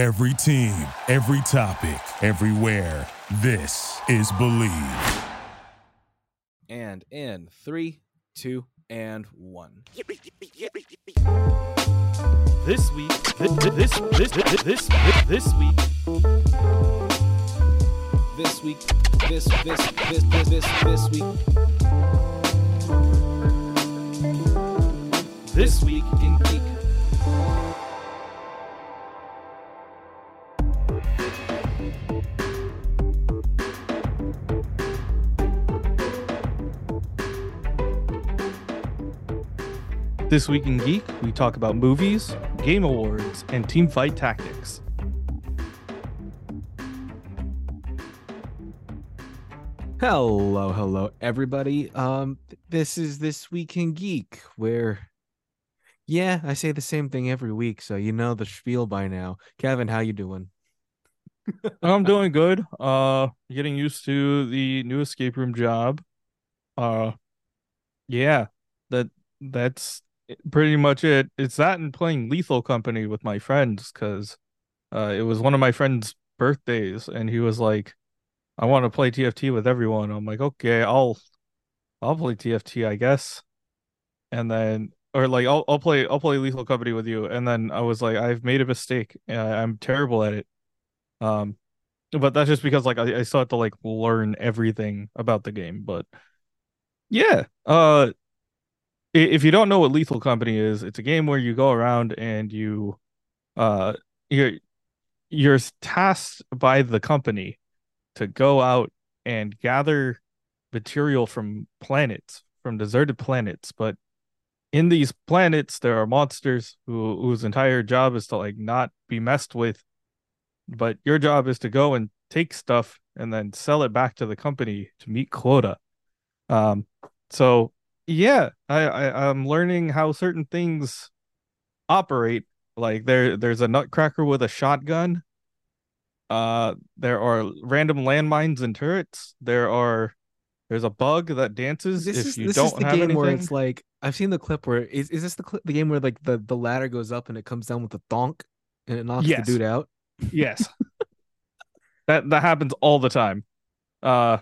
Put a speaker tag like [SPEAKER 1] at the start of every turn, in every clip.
[SPEAKER 1] Every team, every topic, everywhere. This is Believe.
[SPEAKER 2] And in three, two, and one.
[SPEAKER 3] This week, this this this this this, this week,
[SPEAKER 2] This week, this, this, this, this, this, this week,
[SPEAKER 3] this week in This week in geek, we talk about movies, game awards, and team fight tactics.
[SPEAKER 4] Hello, hello, everybody. Um, this is this week in geek, where, yeah, I say the same thing every week, so you know the spiel by now. Kevin, how you doing?
[SPEAKER 3] I'm doing good. Uh, getting used to the new escape room job. Uh, yeah, that that's pretty much it. It's that and playing Lethal Company with my friends because, uh, it was one of my friend's birthdays, and he was like, "I want to play TFT with everyone." I'm like, "Okay, I'll, I'll play TFT, I guess." And then, or like, I'll I'll play I'll play Lethal Company with you. And then I was like, "I've made a mistake. Uh, I'm terrible at it." Um, but that's just because like I, I still have to like learn everything about the game. But yeah, uh, if you don't know what Lethal Company is, it's a game where you go around and you, uh, you're you're tasked by the company to go out and gather material from planets, from deserted planets. But in these planets, there are monsters who whose entire job is to like not be messed with but your job is to go and take stuff and then sell it back to the company to meet quota. Um, so yeah, I, I I'm learning how certain things operate. Like there there's a nutcracker with a shotgun. Uh, there are random landmines and turrets. There are there's a bug that dances
[SPEAKER 4] This
[SPEAKER 3] if
[SPEAKER 4] is
[SPEAKER 3] you
[SPEAKER 4] this
[SPEAKER 3] don't
[SPEAKER 4] is the
[SPEAKER 3] have
[SPEAKER 4] game
[SPEAKER 3] anything.
[SPEAKER 4] where it's like I've seen the clip where is is this the clip the game where like the the ladder goes up and it comes down with a thonk and it knocks
[SPEAKER 3] Yes.
[SPEAKER 4] the dude out?
[SPEAKER 3] Yes. that that happens all the time. Uh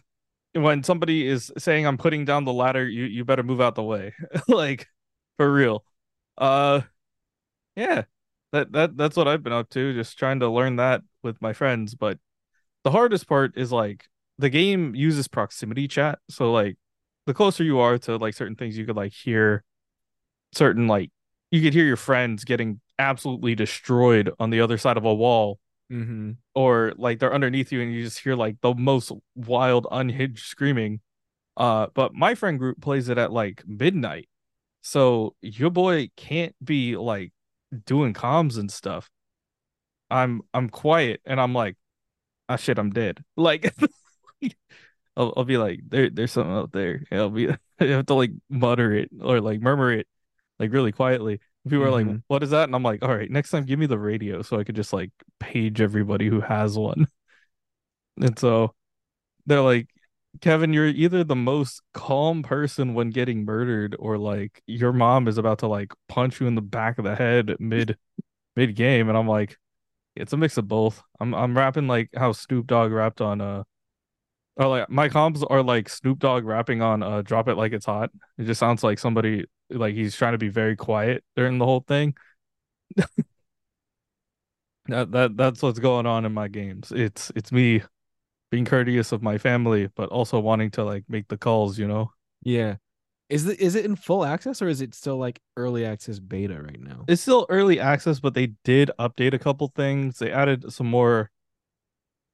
[SPEAKER 3] when somebody is saying I'm putting down the ladder, you you better move out the way. like for real. Uh yeah. That that that's what I've been up to, just trying to learn that with my friends, but the hardest part is like the game uses proximity chat, so like the closer you are to like certain things you could like hear certain like you could hear your friends getting absolutely destroyed on the other side of a wall
[SPEAKER 4] Mm-hmm.
[SPEAKER 3] or like they're underneath you and you just hear like the most wild unhinged screaming. Uh but my friend group plays it at like midnight. So your boy can't be like doing comms and stuff. I'm i'm quiet and i'm like ah shit i'm dead. Like I'll, I'll be like there there's something out there. And i'll be i have to like mutter it or like murmur it like really quietly people are like
[SPEAKER 4] Mhm.
[SPEAKER 3] what is that and i'm like all right next time give me the radio so i could just like page everybody who has one and so they're like kevin you're either the most calm person when getting murdered or like your mom is about to like punch you in the back of the head mid mid game and i'm like it's a mix of both i'm i'm rapping like how snoop dogg rapped on uh or like my comps are like Snoop Dogg rapping on uh Drop It Like It's Hot. It just sounds like somebody like he's trying to be very quiet during the whole thing. that that that's what's going on in my games. It's it's me being courteous of my family, but also wanting to like make the calls, you know.
[SPEAKER 4] Yeah. Is it is it in full access or is it still like early access beta right now?
[SPEAKER 3] It's still early access, but they did update a couple things. They added some more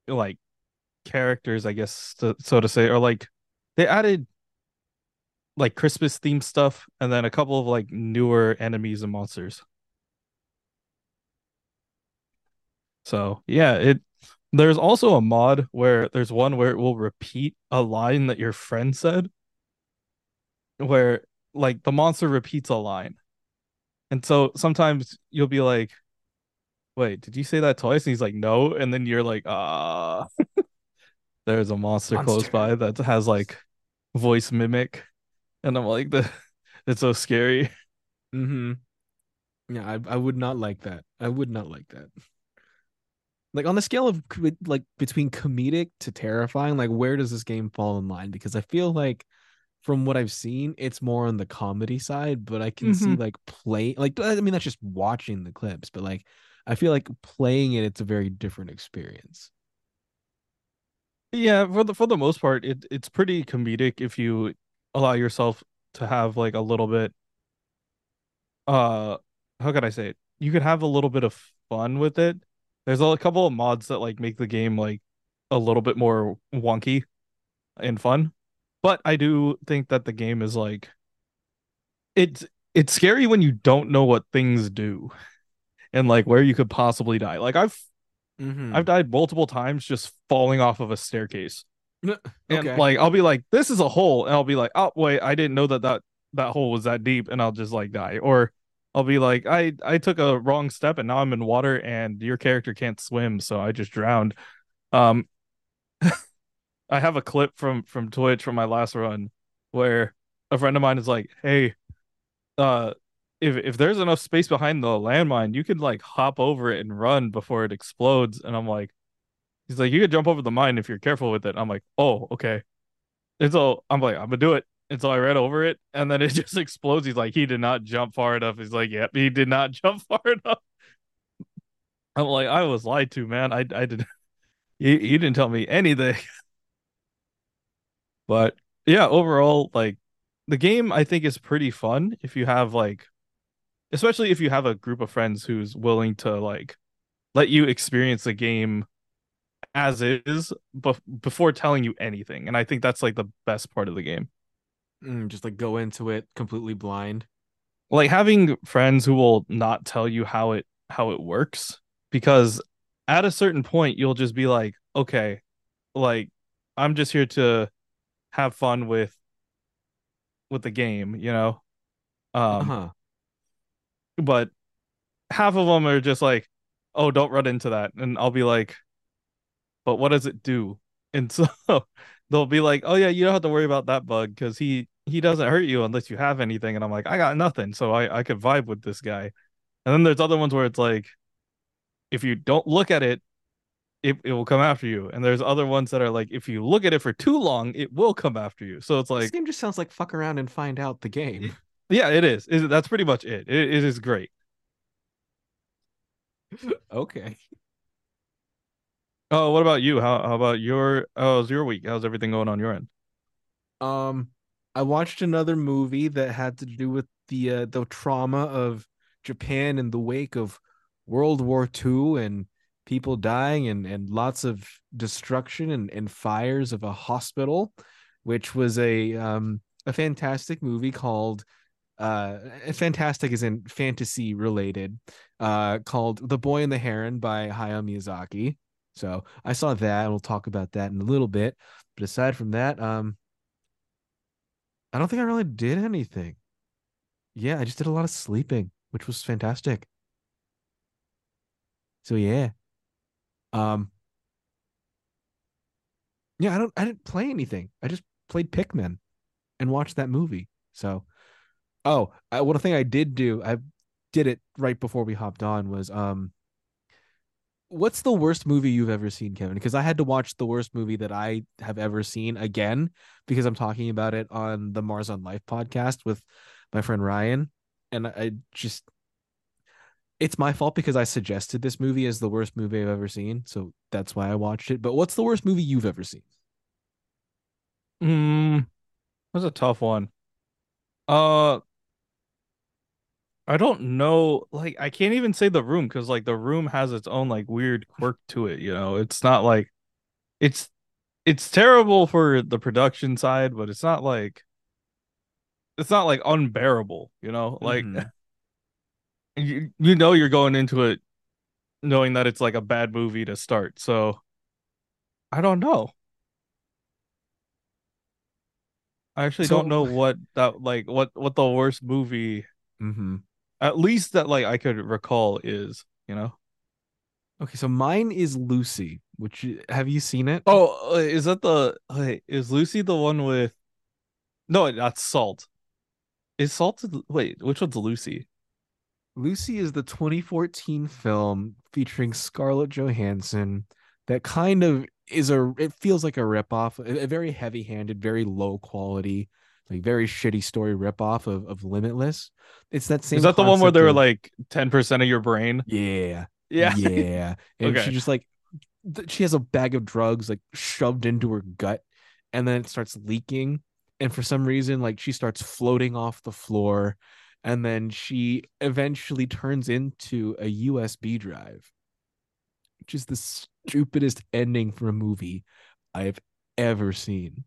[SPEAKER 3] like characters, I guess, to, so to say, or like they added like Christmas themed stuff and then a couple of like newer enemies and monsters. So yeah, it there's also a mod where there's one where it will repeat a line that your friend said, where like the monster repeats a line. And so sometimes you'll be like, wait, did you say that twice? And he's like, no. And then you're like, ah, there's a monster, close by that has like voice mimic. And I'm like, the it's so scary.
[SPEAKER 4] Mm-hmm. Yeah, I I would not like that. I would not like that. like on the scale of like between comedic to terrifying, like where does this game fall in line? Because I feel like from what I've seen, it's more on the comedy side, but I can see
[SPEAKER 3] Mhm.
[SPEAKER 4] like play like I mean that's just watching the clips, but like I feel like playing it, it's a very different experience.
[SPEAKER 3] Yeah, for the for the most part, it it's pretty comedic if you allow yourself to have like a little bit uh how can I say it? You could have a little bit of fun with it. There's a couple of mods that like make the game like a little bit more wonky and fun. But I do think that the game is like it's it's scary when you don't know what things do and like where you could possibly die. Like I've
[SPEAKER 4] Mm-hmm.
[SPEAKER 3] I've died multiple times just falling off of a staircase. And
[SPEAKER 4] okay.
[SPEAKER 3] like I'll be like, this is a hole, and I'll be like, oh wait, I didn't know that that that hole was that deep, and I'll just like die. Or I'll be like, I I took a wrong step, and now I'm in water, and your character can't swim, so I just drowned. Um, I have a clip from from Twitch from my last run where a friend of mine is like, hey, uh. If, if there's enough space behind the landmine, you could like hop over it and run before it explodes. And I'm like, He's like, you could jump over the mine if you're careful with it. I'm like, oh, okay. And so I'm like, I'm gonna do it. And so I ran over it, and then it just explodes. He's like, he did not jump far enough. He's like, yep, he did not jump far enough. I'm like, I was lied to, man. I I did. You you didn't tell me anything. But yeah, overall, like the game, I think is pretty fun if you have like, especially if you have a group of friends who's willing to like let you experience the game as is bef- before telling you anything. And I think that's like the best part of the game.
[SPEAKER 4] Mm, just like go into it completely blind.
[SPEAKER 3] Like having friends who will not tell you how it how it works because at a certain point you'll just be like, okay, like I'm just here to have fun with with the game, you know. Um
[SPEAKER 4] uh-huh.
[SPEAKER 3] but half of them are just like, "Oh, don't run into that," and I'll be like, "But what does it do?" And so they'll be like, "Oh yeah, you don't have to worry about that bug because he he doesn't hurt you unless you have anything." And I'm like, "I got nothing, so I I could vibe with this guy." And then there's other ones where it's like, if you don't look at it, it it will come after you. And there's other ones that are like, if you look at it for too long, it will come after you. So it's like this
[SPEAKER 4] game just sounds like fuck around and find out the game.
[SPEAKER 3] yeah, it is. Is that's pretty much it. It, it is great.
[SPEAKER 4] okay.
[SPEAKER 3] Oh, what about you? How how about your how's your week? How's everything going on your end?
[SPEAKER 4] Um, I watched another movie that had to do with the uh, the trauma of Japan in the wake of World War II and people dying and and lots of destruction and, and fires of a hospital, which was a um a fantastic movie called uh fantastic is in fantasy related uh called The Boy and the Heron by Hayao Miyazaki. So I saw that and we'll talk about that in a little bit. But aside from that, um I don't think I really did anything. Yeah, I just did a lot of sleeping, which was fantastic. So yeah. Um Yeah, I don't I didn't play anything. I just played Pikmin and watched that movie. So oh, I, one thing I did do, I did it right before we hopped on was um what's the worst movie you've ever seen, Kevin? Because I had to watch the worst movie that I have ever seen again because I'm talking about it on the Mars on Life podcast with my friend Ryan. And I just it's my fault because I suggested this movie as the worst movie I've ever seen. So that's why I watched it. But what's the worst movie you've ever seen?
[SPEAKER 3] Mm, that's a tough one. Uh, I don't know. Like, I can't even say the room because like the room has its own like weird quirk to it. You know, it's not like it's it's terrible for the production side, but it's not like it's not like unbearable. You know, like
[SPEAKER 4] Mhm.
[SPEAKER 3] you you know you're going into it knowing that it's like a bad movie to start. So I don't know. I actually
[SPEAKER 4] So-
[SPEAKER 3] don't know what that like what what the worst movie
[SPEAKER 4] Mm-hmm.
[SPEAKER 3] At least that like I could recall is, you know.
[SPEAKER 4] Okay, so mine is Lucy, which have you seen it?
[SPEAKER 3] Oh, uh, is that the wait, is Lucy the one with No, that's Salt. Is Salt wait, which one's Lucy?
[SPEAKER 4] Lucy is the 2014 film featuring Scarlett Johansson that kind of is a it feels like a ripoff, a, a very heavy-handed, very low quality, like very shitty story ripoff of, of Limitless. It's that same
[SPEAKER 3] Is that the one where they were
[SPEAKER 4] of-
[SPEAKER 3] like 10% of your brain?
[SPEAKER 4] Yeah.
[SPEAKER 3] Yeah.
[SPEAKER 4] Yeah. And
[SPEAKER 3] Okay.
[SPEAKER 4] she just like she has a bag of drugs like shoved into her gut and then it starts leaking and for some reason like she starts floating off the floor and then she eventually turns into a USB drive. Which is the stupidest ending for a movie I've ever seen.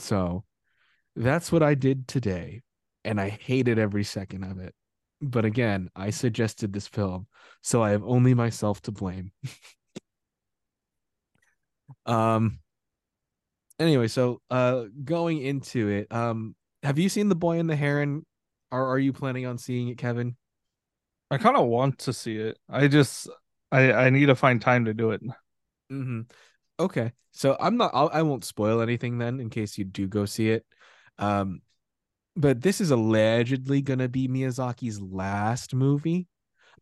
[SPEAKER 4] So that's what I did today and I hated every second of it. But again, I suggested this film, so I have only myself to blame. um anyway, so uh going into it, um have you seen The Boy and the Heron? Or are you planning on seeing it, Kevin?
[SPEAKER 3] I kind of want to see it. I just I I need to find time to do it.
[SPEAKER 4] Mm-hmm. Okay, so I'm not. I'll, I won't spoil anything then, in case you do go see it. Um, but this is allegedly gonna be Miyazaki's last movie.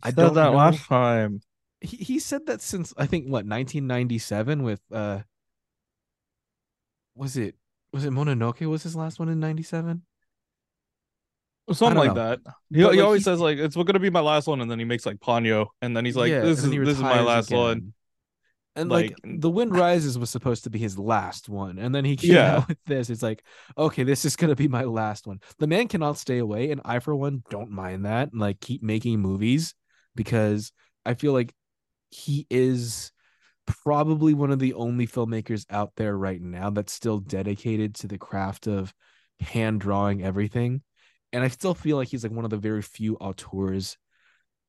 [SPEAKER 4] I
[SPEAKER 3] Said
[SPEAKER 4] don't
[SPEAKER 3] that
[SPEAKER 4] know.
[SPEAKER 3] last time.
[SPEAKER 4] He he said that since I think what 1997 with uh, was it was it Mononoke was his last one in 97?
[SPEAKER 3] Something like
[SPEAKER 4] know.
[SPEAKER 3] that. He,
[SPEAKER 4] But,
[SPEAKER 3] he
[SPEAKER 4] like,
[SPEAKER 3] always
[SPEAKER 4] he-
[SPEAKER 3] says like it's gonna be my last one, and then he makes like Ponyo, and then he's like,
[SPEAKER 4] Yeah,
[SPEAKER 3] "This is this is my last one."
[SPEAKER 4] And like,
[SPEAKER 3] Like-
[SPEAKER 4] The Wind Rises was supposed to be his last one, and then he came
[SPEAKER 3] Yeah.
[SPEAKER 4] out with this. It's like, okay, this is gonna be my last one. The man cannot stay away, and I for one don't mind that. And like keep making movies because I feel like he is probably one of the only filmmakers out there right now that's still dedicated to the craft of hand drawing everything. And I still feel like he's like one of the very few auteurs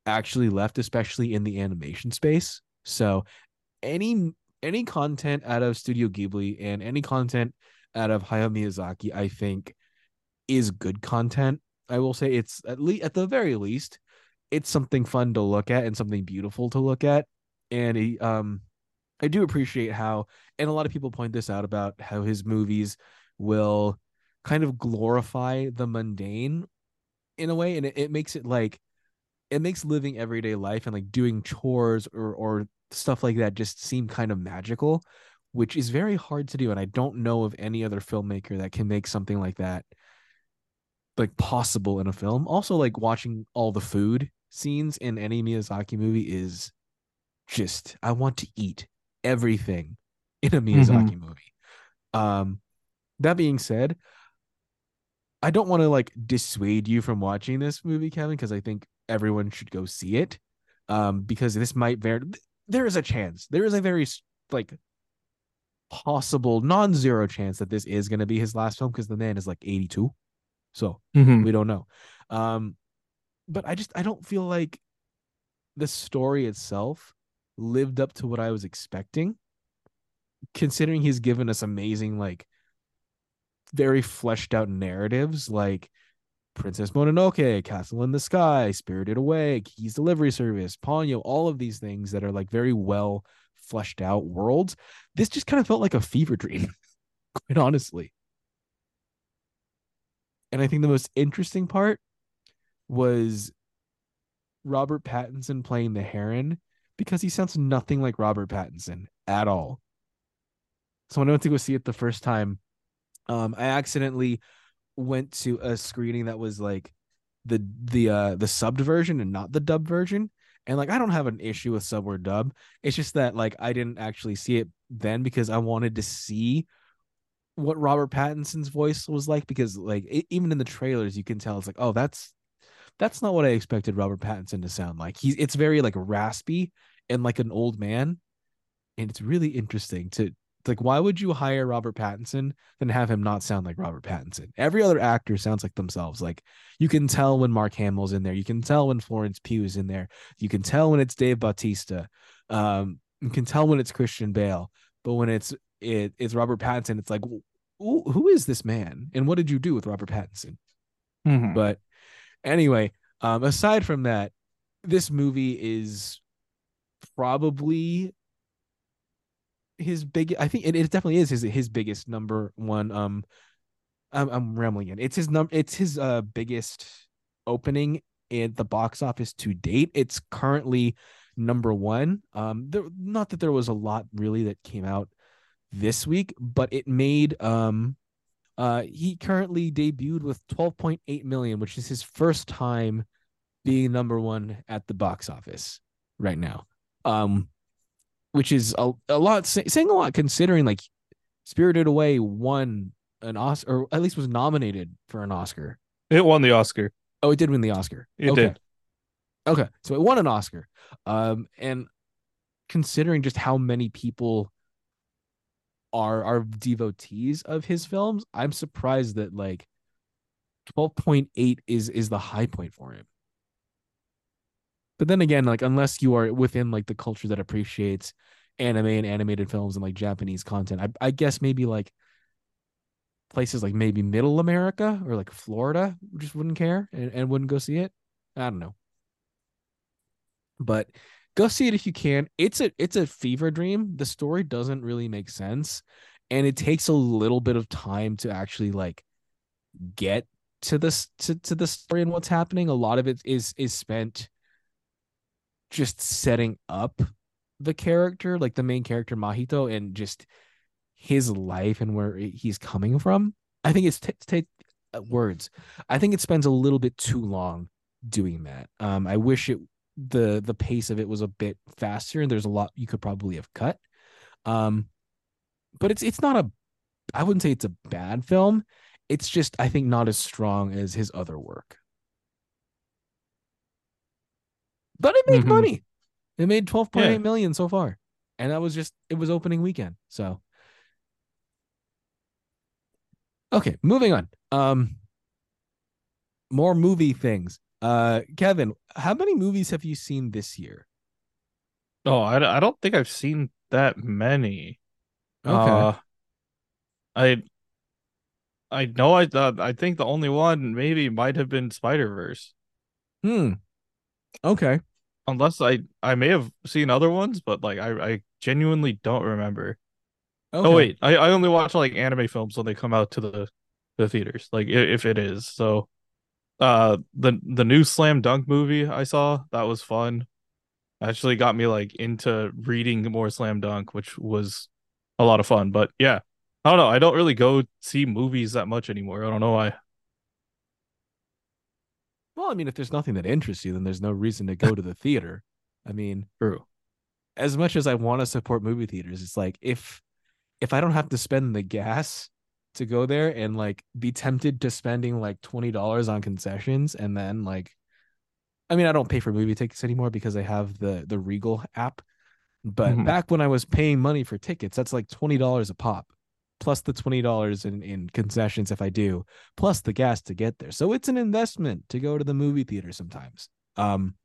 [SPEAKER 4] actually left, especially in the animation space. So any any content out of Studio Ghibli and any content out of Hayao Miyazaki, I think, is good content. I will say it's at least at the very least, it's something fun to look at and something beautiful to look at. And he, um, I do appreciate how, and a lot of people point this out about how his movies will kind of glorify the mundane in a way, and it, it makes it like it makes living everyday life and like doing chores or or stuff like that just seem kind of magical, which is very hard to do. And I don't know of any other filmmaker that can make something like that like possible in a film. Also, like watching all the food scenes in any Miyazaki movie is just I want to eat everything in a Miyazaki movie. Um that being said, I don't want to like dissuade you from watching this movie, Kevin, because I think everyone should go see it. Um, because this might very there is a chance. There is a very like possible non-zero chance that this is going to be his last film because the man is like 82. So
[SPEAKER 3] Mhm.
[SPEAKER 4] we don't know. Um, but I just I don't feel like the story itself lived up to what I was expecting. Considering he's given us amazing, like very fleshed out narratives like Princess Mononoke, Castle in the Sky, Spirited Away, Kiki's Delivery Service, Ponyo, all of these things that are like very well fleshed out worlds. This just kind of felt like a fever dream, quite honestly. And I think the most interesting part was Robert Pattinson playing the Heron because he sounds nothing like Robert Pattinson at all. So when I went to go see it the first time, um, I accidentally went to a screening that was like the the uh the subbed version and not the dub version. And like I don't have an issue with sub or dub. It's just that like I didn't actually see it then because I wanted to see what Robert Pattinson's voice was like because like e- even in the trailers you can tell it's like oh that's that's not what I expected Robert Pattinson to sound like. He's it's very like raspy and like an old man and it's really interesting to like why would you hire Robert Pattinson and have him not sound like Robert Pattinson? Every other actor sounds like themselves. Like you can tell when Mark Hamill's in there, you can tell when Florence Pugh is in there, you can tell when it's Dave Bautista, um, you can tell when it's Christian Bale, but when it's it, it's Robert Pattinson, it's like who, who is this man and what did you do with Robert Pattinson?
[SPEAKER 3] Mhm.
[SPEAKER 4] But anyway, um, aside from that, this movie is probably his big. I think it, it definitely is his his biggest number one. Um, I'm, I'm rambling in. It's his num. It's his uh biggest opening at the box office to date. It's currently number one. Um, there, not that there was a lot really that came out this week, but it made um, uh, he currently debuted with 12.8 million, which is his first time being number one at the box office right now. Um, which is a, a lot saying a lot considering like Spirited Away won an Oscar, or at least was nominated for an Oscar.
[SPEAKER 3] It won the Oscar.
[SPEAKER 4] Oh, it did win the Oscar.
[SPEAKER 3] It
[SPEAKER 4] okay.
[SPEAKER 3] did.
[SPEAKER 4] Okay, so it won an Oscar. Um, and considering just how many people are are devotees of his films, I'm surprised that like 12.8 is is the high point for him. But then again, like unless you are within like the culture that appreciates anime and animated films and like Japanese content, I, I guess maybe like places like maybe middle America or like Florida just wouldn't care and, and wouldn't go see it. I don't know. But go see it if you can. It's a it's a fever dream. The story doesn't really make sense. And it takes a little bit of time to actually like get to this to, to the story and what's happening. A lot of it is is spent just setting up the character, like the main character Mahito, and just his life and where he's coming from. I think it's take t- uh, words. I think it spends a little bit too long doing that. Um, I wish it the the pace of it was a bit faster, and there's a lot you could probably have cut. Um, but it's it's not a. I wouldn't say it's a bad film. It's just I think not as strong as his other work. But it made
[SPEAKER 3] Mhm.
[SPEAKER 4] money. It made twelve point eight
[SPEAKER 3] Yeah.
[SPEAKER 4] million so far. And that was just it was opening weekend. So Okay, moving on. Um more movie things. Uh Kevin, how many movies have you seen this year?
[SPEAKER 3] Oh, I, I don't think I've seen that many.
[SPEAKER 4] Okay.
[SPEAKER 3] Uh, I I know I thought I think the only one maybe might have been Spider Verse,
[SPEAKER 4] hmm. Okay.
[SPEAKER 3] unless I I may have seen other ones, but like I I genuinely don't remember.
[SPEAKER 4] Okay.
[SPEAKER 3] Oh wait, I, I only watch like anime films when they come out to the the theaters, like if it is. So, uh, the the new Slam Dunk movie I saw that was fun. Actually, got me like into reading more Slam Dunk, which was a lot of fun. But yeah, I don't know. I don't really go see movies that much anymore. I don't know why.
[SPEAKER 4] Well, I mean, if there's nothing that interests you, then there's no reason to go to the theater. I mean,
[SPEAKER 3] True.
[SPEAKER 4] as much as I want to support movie theaters, it's like if if I don't have to spend the gas to go there and like be tempted to spending like twenty dollars on concessions and then like I mean I don't pay for movie tickets anymore because I have the the Regal app. But
[SPEAKER 3] Mhm.
[SPEAKER 4] back when I was paying money for tickets, that's like twenty dollars a pop, plus the twenty dollars in, in concessions if I do, plus the gas to get there. So it's an investment to go to the movie theater sometimes. Um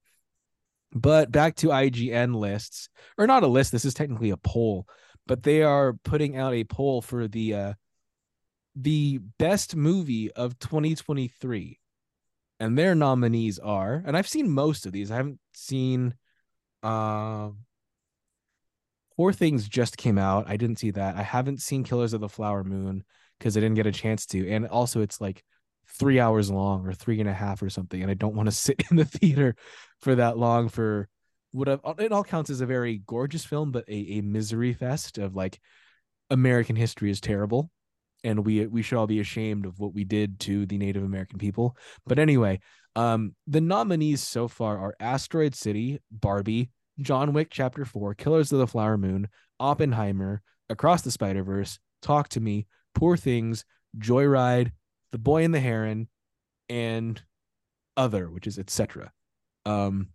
[SPEAKER 4] but back to IGN lists, or not a list, this is technically a poll, but they are putting out a poll for the uh the best movie of 2023. And their nominees are, and I've seen most of these. I haven't seen uh Poor Things just came out. I didn't see that. I haven't seen Killers of the Flower Moon because I didn't get a chance to. And also it's like three hours long or three and a half or something. And I don't want to sit in the theater for that long for what I've, it all counts as a very gorgeous film, but a, a misery fest of like American history is terrible. And we we should all be ashamed of what we did to the Native American people. But anyway, um, the nominees so far are Asteroid City, Barbie, John Wick Chapter 4, Killers of the Flower Moon, Oppenheimer, Across the Spider Verse, Talk to Me, Poor Things, Joyride, The Boy and the Heron, and Other, which is etc. Um,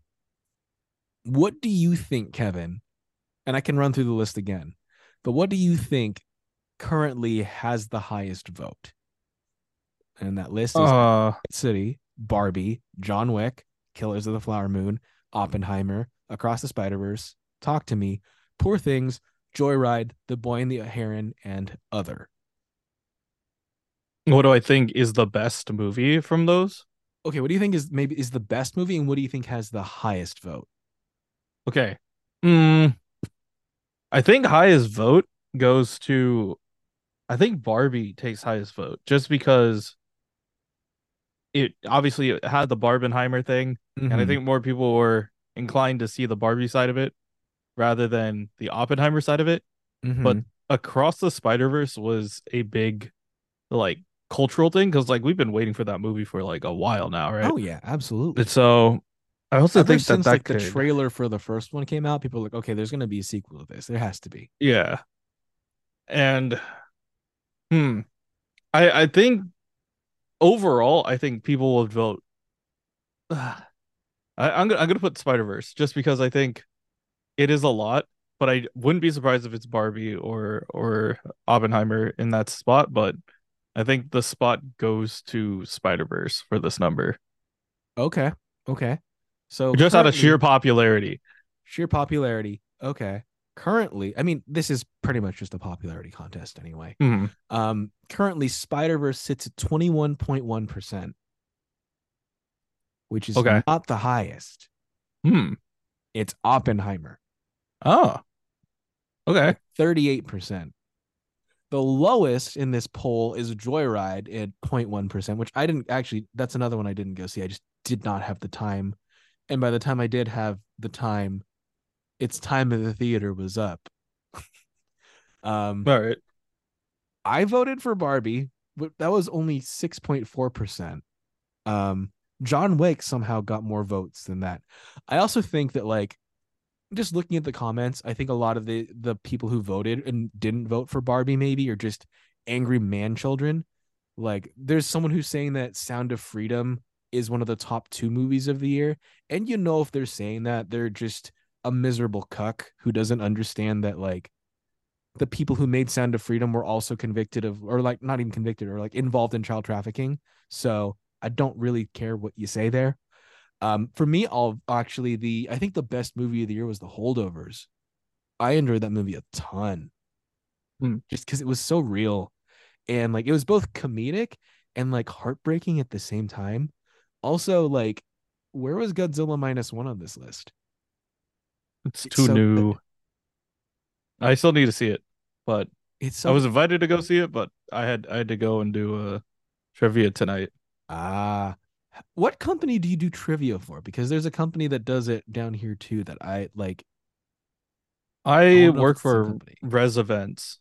[SPEAKER 4] what do you think, Kevin? And I can run through the list again, but what do you think currently has the highest vote? And that list is
[SPEAKER 3] Uh,
[SPEAKER 4] City, Barbie, John Wick, Killers of the Flower Moon, Oppenheimer, Across the Spider Verse, Talk to Me, Poor Things, Joyride, The Boy and the Heron, and Other.
[SPEAKER 3] what do I think is the best movie from those?
[SPEAKER 4] Okay, what do you think is maybe is the best movie, and what do you think has the highest vote?
[SPEAKER 3] Okay. Mm, I think highest vote goes to I think Barbie takes highest vote just because it obviously it had the Barbenheimer thing, and I
[SPEAKER 4] Mhm.
[SPEAKER 3] think more people were inclined to see the Barbie side of it rather than the Oppenheimer side of it. But
[SPEAKER 4] Mhm.
[SPEAKER 3] Across the Spider Verse was a big like cultural thing because like we've been waiting for that movie for like a while now, right?
[SPEAKER 4] oh yeah, absolutely.
[SPEAKER 3] And so I also
[SPEAKER 4] Ever
[SPEAKER 3] think that
[SPEAKER 4] since
[SPEAKER 3] that
[SPEAKER 4] like
[SPEAKER 3] could,
[SPEAKER 4] the trailer for the first one came out, people were like, okay, there's gonna be a sequel to this. There has to be.
[SPEAKER 3] yeah, and hmm, I I think overall I think people will vote. I, I'm gonna I'm gonna put Spider Verse just because I think it is a lot, but I wouldn't be surprised if it's Barbie or or Oppenheimer in that spot. But I think the spot goes to Spider Verse for this number,
[SPEAKER 4] Okay. Okay. So
[SPEAKER 3] just out of sheer popularity.
[SPEAKER 4] sheer popularity. Okay. Currently, I mean, this is pretty much just a popularity contest anyway.
[SPEAKER 3] Mhm.
[SPEAKER 4] Um, currently, Spider Verse sits at twenty one point one percent, which is
[SPEAKER 3] Okay.
[SPEAKER 4] not the highest.
[SPEAKER 3] Hmm.
[SPEAKER 4] It's Oppenheimer,
[SPEAKER 3] Oh. Okay.
[SPEAKER 4] thirty eight percent. The lowest in this poll is Joyride at 0.1 percent, which I didn't actually. That's another one I didn't go see. I just did not have the time, and by the time I did have the time, its time at the theater was up. um,
[SPEAKER 3] All right.
[SPEAKER 4] I voted for Barbie, but that was only 6.4%. Um, John Wick somehow got more votes than that. I also think that like just looking at the comments, I think a lot of the the people who voted and didn't vote for Barbie maybe are just angry man children. Like there's someone who's saying that Sound of Freedom is one of the top 2 movies of the year, and you know if they're saying that, they're just a miserable cuck who doesn't understand that like the people who made Sound of Freedom were also convicted of, or like not even convicted, or like involved in child trafficking. So I don't really care what you say there. Um, for me, I'll actually the I think the best movie of the year was The Holdovers. I enjoyed that movie a ton,
[SPEAKER 3] Hmm.
[SPEAKER 4] just because it was so real, and like it was both comedic and like heartbreaking at the same time. Also, like, where was Godzilla minus one on this list?
[SPEAKER 3] It's
[SPEAKER 4] It's
[SPEAKER 3] too
[SPEAKER 4] so
[SPEAKER 3] new. I still need to see it, but
[SPEAKER 4] It's so
[SPEAKER 3] I was invited to go see it, but I had I had to go and do a trivia tonight.
[SPEAKER 4] Ah, what company do you do trivia for? Because there's a company that does it down here too that I like.
[SPEAKER 3] I
[SPEAKER 4] if
[SPEAKER 3] work
[SPEAKER 4] it's the same
[SPEAKER 3] for. Res Events.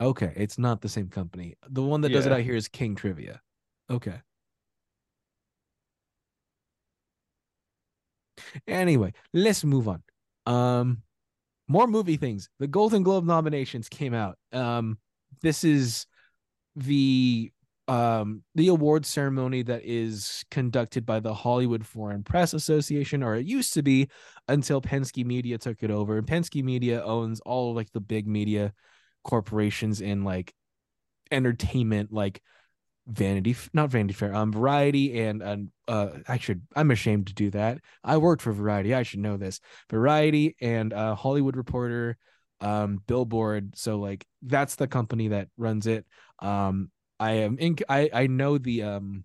[SPEAKER 4] Okay, it's not the same company. The one that does it out here is King Trivia. Okay. Anyway, let's move on. Um, more movie things. The Golden Globe nominations came out. Um, this is the um the award ceremony that is conducted by the Hollywood Foreign Press Association, or it used to be until Penske Media took it over. And Penske Media owns all like the big media corporations in like entertainment, like Vanity, not Vanity Fair, um, Variety, and and uh, I should, I'm ashamed to do that. I worked for Variety, I should know this. Variety and uh, Hollywood Reporter, um, Billboard. So like that's the company that runs it. Um, I am in. I I know the um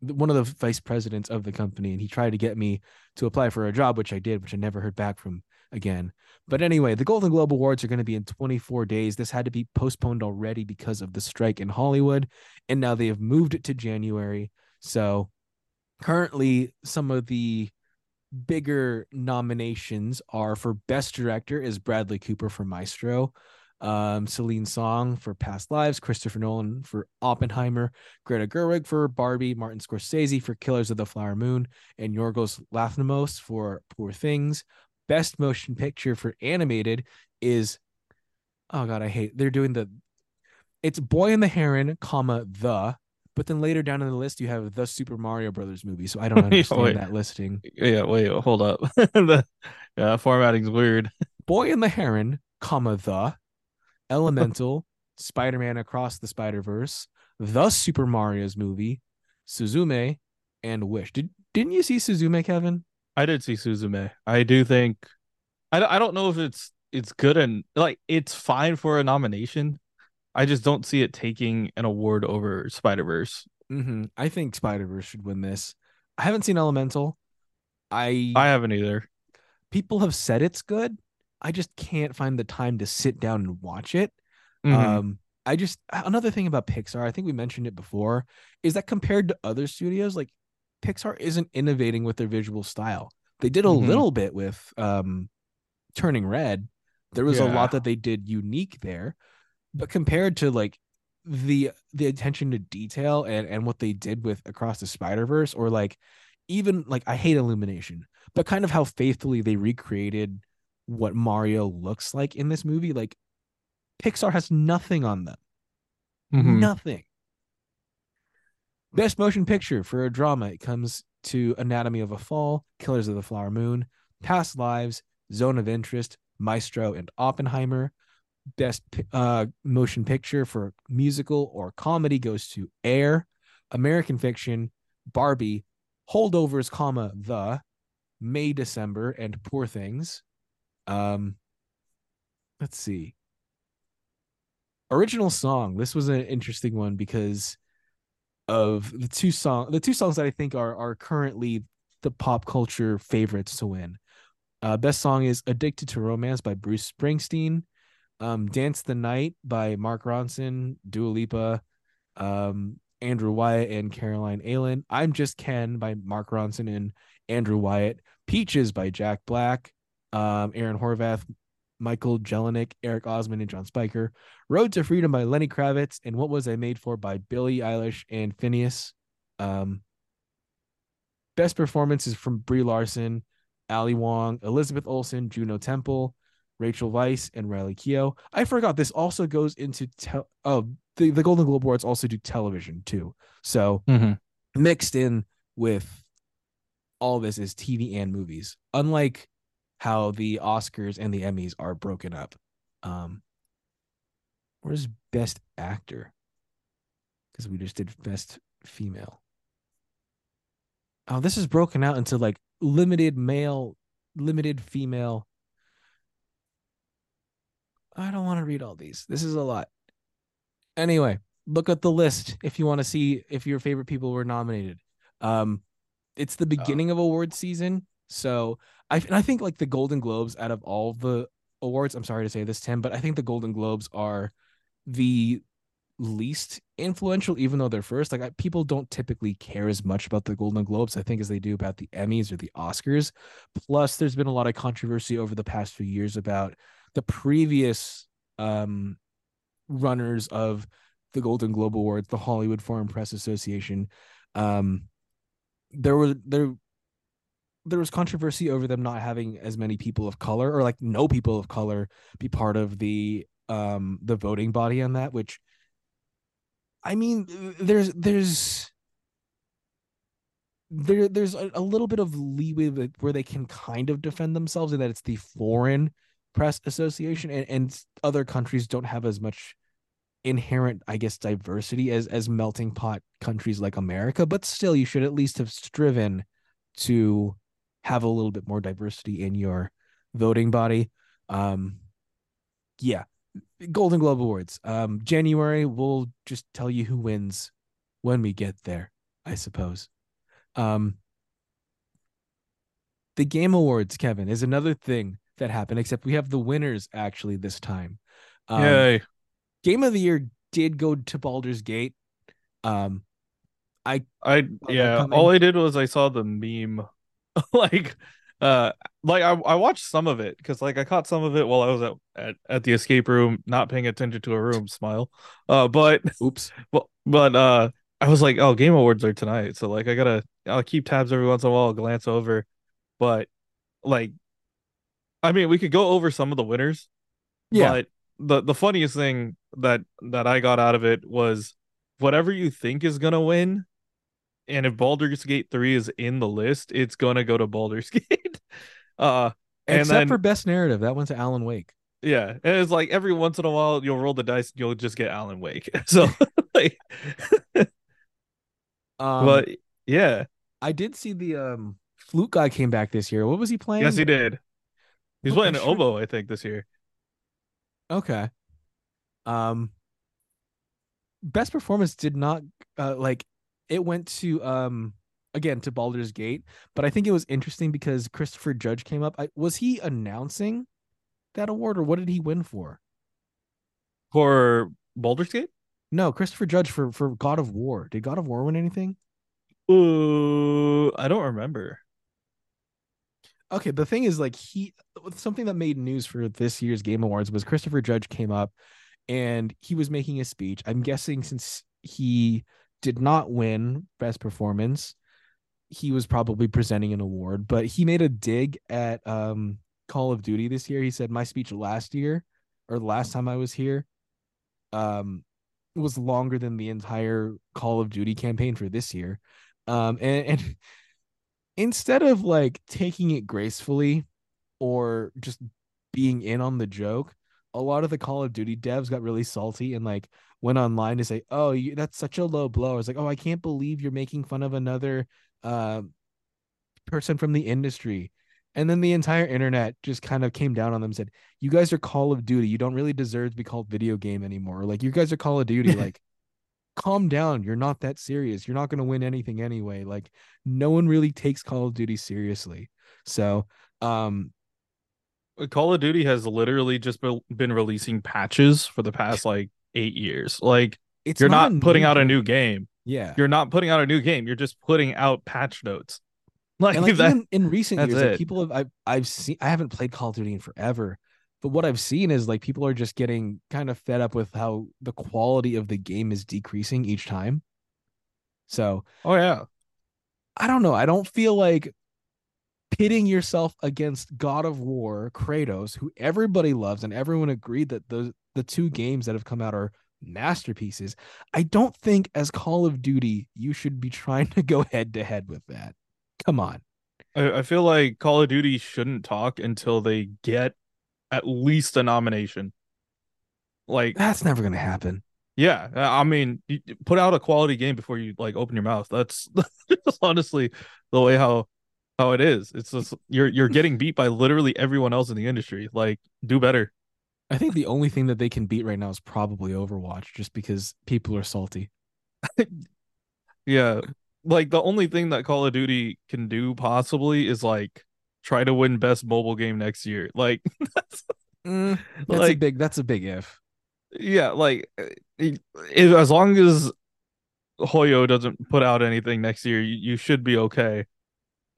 [SPEAKER 4] one of the vice presidents of the company, and he tried to get me to apply for a job, which I did, which I never heard back from again. But anyway, the Golden Globe Awards are going to be in 24 days. This had to be postponed already because of the strike in Hollywood, and now they have moved it to January. So currently, some of the bigger nominations are for Best Director is Bradley Cooper for Maestro, um, Celine Song for Past Lives, Christopher Nolan for Oppenheimer, Greta Gerwig for Barbie, Martin Scorsese for Killers of the Flower Moon, and Yorgos Lanthimos for Poor Things. Best Motion Picture for Animated is, oh god, I hate. They're doing the, it's Boy and the Heron, comma the, but then later down in the list you have the Super Mario Brothers movie. So I don't understand
[SPEAKER 3] wait.
[SPEAKER 4] that listing.
[SPEAKER 3] Yeah, wait, hold up. the yeah, formatting's weird.
[SPEAKER 4] Boy and the Heron, comma the, Elemental, Spider-Man Across the Spider-Verse, the Super Mario's movie, Suzume, and Wish. Did didn't you see Suzume, Kevin?
[SPEAKER 3] I did see Suzume. I do think I, don't- I don't know if it's it's good and like it's fine for a nomination. I just don't see it taking an award over Spider Verse.
[SPEAKER 4] Mm-hmm. I think Spider-Verse should win this. I haven't seen Elemental. I,
[SPEAKER 3] I haven't either.
[SPEAKER 4] people have said it's good. I just can't find the time to sit down and watch it.
[SPEAKER 3] Mhm.
[SPEAKER 4] Um, I just another thing about Pixar, I think we mentioned it before, is that compared to other studios, like Pixar isn't innovating with their visual style. They did a
[SPEAKER 3] Mhm.
[SPEAKER 4] little bit with um Turning Red. There was a lot that they did unique there, but compared to like the the attention to detail and and what they did with Across the Spider-Verse or like even like I hate Illumination, but kind of how faithfully they recreated what Mario looks like in this movie, like Pixar has nothing on them.
[SPEAKER 3] Mhm.
[SPEAKER 4] Nothing. Best motion picture for a drama. It comes to Anatomy of a Fall, Killers of the Flower Moon, Past Lives, Zone of Interest, Maestro, and Oppenheimer. Best uh, motion picture for musical or comedy goes to Air, American Fiction, Barbie, Holdovers, comma the May December, and Poor Things. Um, let's see. Original song. This was an interesting one because of the two song the two songs that i think are are currently the pop culture favorites to win. Uh best song is addicted to romance by bruce springsteen. Um dance the night by mark ronson dua lipa um andrew wyatt and caroline Ailin. i'm just ken by mark ronson and andrew wyatt. Peaches by jack black um aaron horvath michael jelenic eric osmond and john spiker Road to Freedom by Lenny Kravitz and What Was I Made For by Billie Eilish and Finneas. Um, best performances from Brie Larson, Ali Wong, Elizabeth Olsen, Juno Temple, Rachel Weisz, and Riley Keough. I forgot this also goes into tel- oh the, the Golden Globe Awards also do television too. So
[SPEAKER 3] Mhm.
[SPEAKER 4] mixed in with all this is TV and movies. Unlike how the Oscars and the Emmys are broken up. Um, where's Best Actor? Because we just did Best Female. Oh, this is broken out into like limited male, limited female. I don't want to read all these. This is a lot. Anyway, look at the list if you want to see if your favorite people were nominated. Um, it's the beginning of award season, so I and I think like the Golden Globes out of all the awards. I'm sorry to say this, Tim, but I think the Golden Globes are the least influential, even though they're first. Like I, people don't typically care as much about the Golden Globes, I think, as they do about the Emmys or the Oscars. Plus, there's been a lot of controversy over the past few years about the previous um, runners of the Golden Globe Awards, the Hollywood Foreign Press Association. Um, there were there there was controversy over them not having as many people of color or like no people of color be part of the um the voting body on that which i mean there's there's there there's a, a little bit of leeway where they can kind of defend themselves in that it's the foreign press association and, and other countries don't have as much inherent i guess diversity as as melting pot countries like america but still you should at least have striven to have a little bit more diversity in your voting body um yeah golden globe awards um january we'll just tell you who wins when we get there i suppose um the game awards kevin is another thing that happened except we have the winners actually this time um,
[SPEAKER 3] Yay.
[SPEAKER 4] game of the year did go to Baldur's Gate. Um,
[SPEAKER 3] I
[SPEAKER 4] that
[SPEAKER 3] yeah, all I did was I saw the meme. like uh like I, I watched some of it because like I caught some of it while I was at, at at the escape room, not paying attention to a room smile. Uh but
[SPEAKER 4] oops.
[SPEAKER 3] but but uh I was like, oh, game awards are tonight. So like I gotta I'll keep tabs every once in a while, glance over. But like I mean we could go over some of the winners.
[SPEAKER 4] Yeah.
[SPEAKER 3] But the the funniest thing that that I got out of it was whatever you think is gonna win, and if Baldur's Gate 3 is in the list, it's gonna go to Baldur's Gate. uh and
[SPEAKER 4] Except
[SPEAKER 3] then
[SPEAKER 4] for best narrative, that went to Alan Wake.
[SPEAKER 3] yeah, and it's like every once in a while you'll roll the dice, you'll just get Alan Wake. So like
[SPEAKER 4] Um,
[SPEAKER 3] but yeah,
[SPEAKER 4] I did see the um flute guy came back this year. What was he playing?
[SPEAKER 3] yes he did. He's
[SPEAKER 4] Okay,
[SPEAKER 3] playing an
[SPEAKER 4] sure.
[SPEAKER 3] oboe, I think, this year.
[SPEAKER 4] Okay. Um, best performance did not uh like it went to um again to Baldur's Gate, but I think it was interesting because Christopher Judge came up. I, was he announcing that award or what did he win for?
[SPEAKER 3] For Baldur's Gate?
[SPEAKER 4] No, Christopher Judge for for God of War. Did God of War win anything?
[SPEAKER 3] Uh, I don't remember.
[SPEAKER 4] Okay, the thing is, like, he something that made news for this year's Game Awards was Christopher Judge came up and he was making a speech. I'm guessing since he did not win Best Performance, he was probably presenting an award, but he made a dig at um, Call of Duty this year. He said, My speech last year or the last time I was here um, was longer than the entire Call of Duty campaign for this year. Um, and, and instead of like taking it gracefully or just being in on the joke, a lot of the Call of Duty devs got really salty and like went online to say, "Oh, you, that's such a low blow." I was like, "Oh, I can't believe you're making fun of another uh, person from the industry." And then the entire internet just kind of came down on them and said, "You guys are Call of Duty. You don't really deserve to be called video game anymore. Like you guys are Call of Duty. Like calm down. You're not that serious. You're not going to win anything anyway. Like no one really takes Call of Duty seriously." So, um
[SPEAKER 3] Call of Duty has literally just be- been releasing patches for the past like eight years. Like
[SPEAKER 4] it's
[SPEAKER 3] you're not,
[SPEAKER 4] a
[SPEAKER 3] putting
[SPEAKER 4] new
[SPEAKER 3] out a new game.
[SPEAKER 4] Yeah.
[SPEAKER 3] You're not putting out a new game. You're just putting out patch notes. Like,
[SPEAKER 4] like
[SPEAKER 3] that.
[SPEAKER 4] in recent years, like people have I've I've seen I haven't played Call of Duty in forever, but what I've seen is like people are just getting kind of fed up with how the quality of the game is decreasing each time. So
[SPEAKER 3] oh yeah.
[SPEAKER 4] I don't know. I don't feel like pitting yourself against God of War, Kratos, who everybody loves and everyone agreed that the the two games that have come out are masterpieces. I don't think as Call of Duty you should be trying to go head to head with that. Come on.
[SPEAKER 3] I, I feel like Call of Duty shouldn't talk until they get at least a nomination. Like,
[SPEAKER 4] That's never going to happen.
[SPEAKER 3] yeah, I mean, put out a quality game before you like open your mouth. That's just honestly the way how how it is. It's just you're you're getting beat by literally everyone else in the industry. Like, do better.
[SPEAKER 4] I think the only thing that they can beat right now is probably Overwatch just because people are salty.
[SPEAKER 3] Yeah, like the only thing that Call of Duty can do possibly is like try to win best mobile game next year. Like, that's,
[SPEAKER 4] Mm, that's a
[SPEAKER 3] like
[SPEAKER 4] big that's a big if.
[SPEAKER 3] yeah, like if, as long as Hoyo doesn't put out anything next year, you, you should be okay.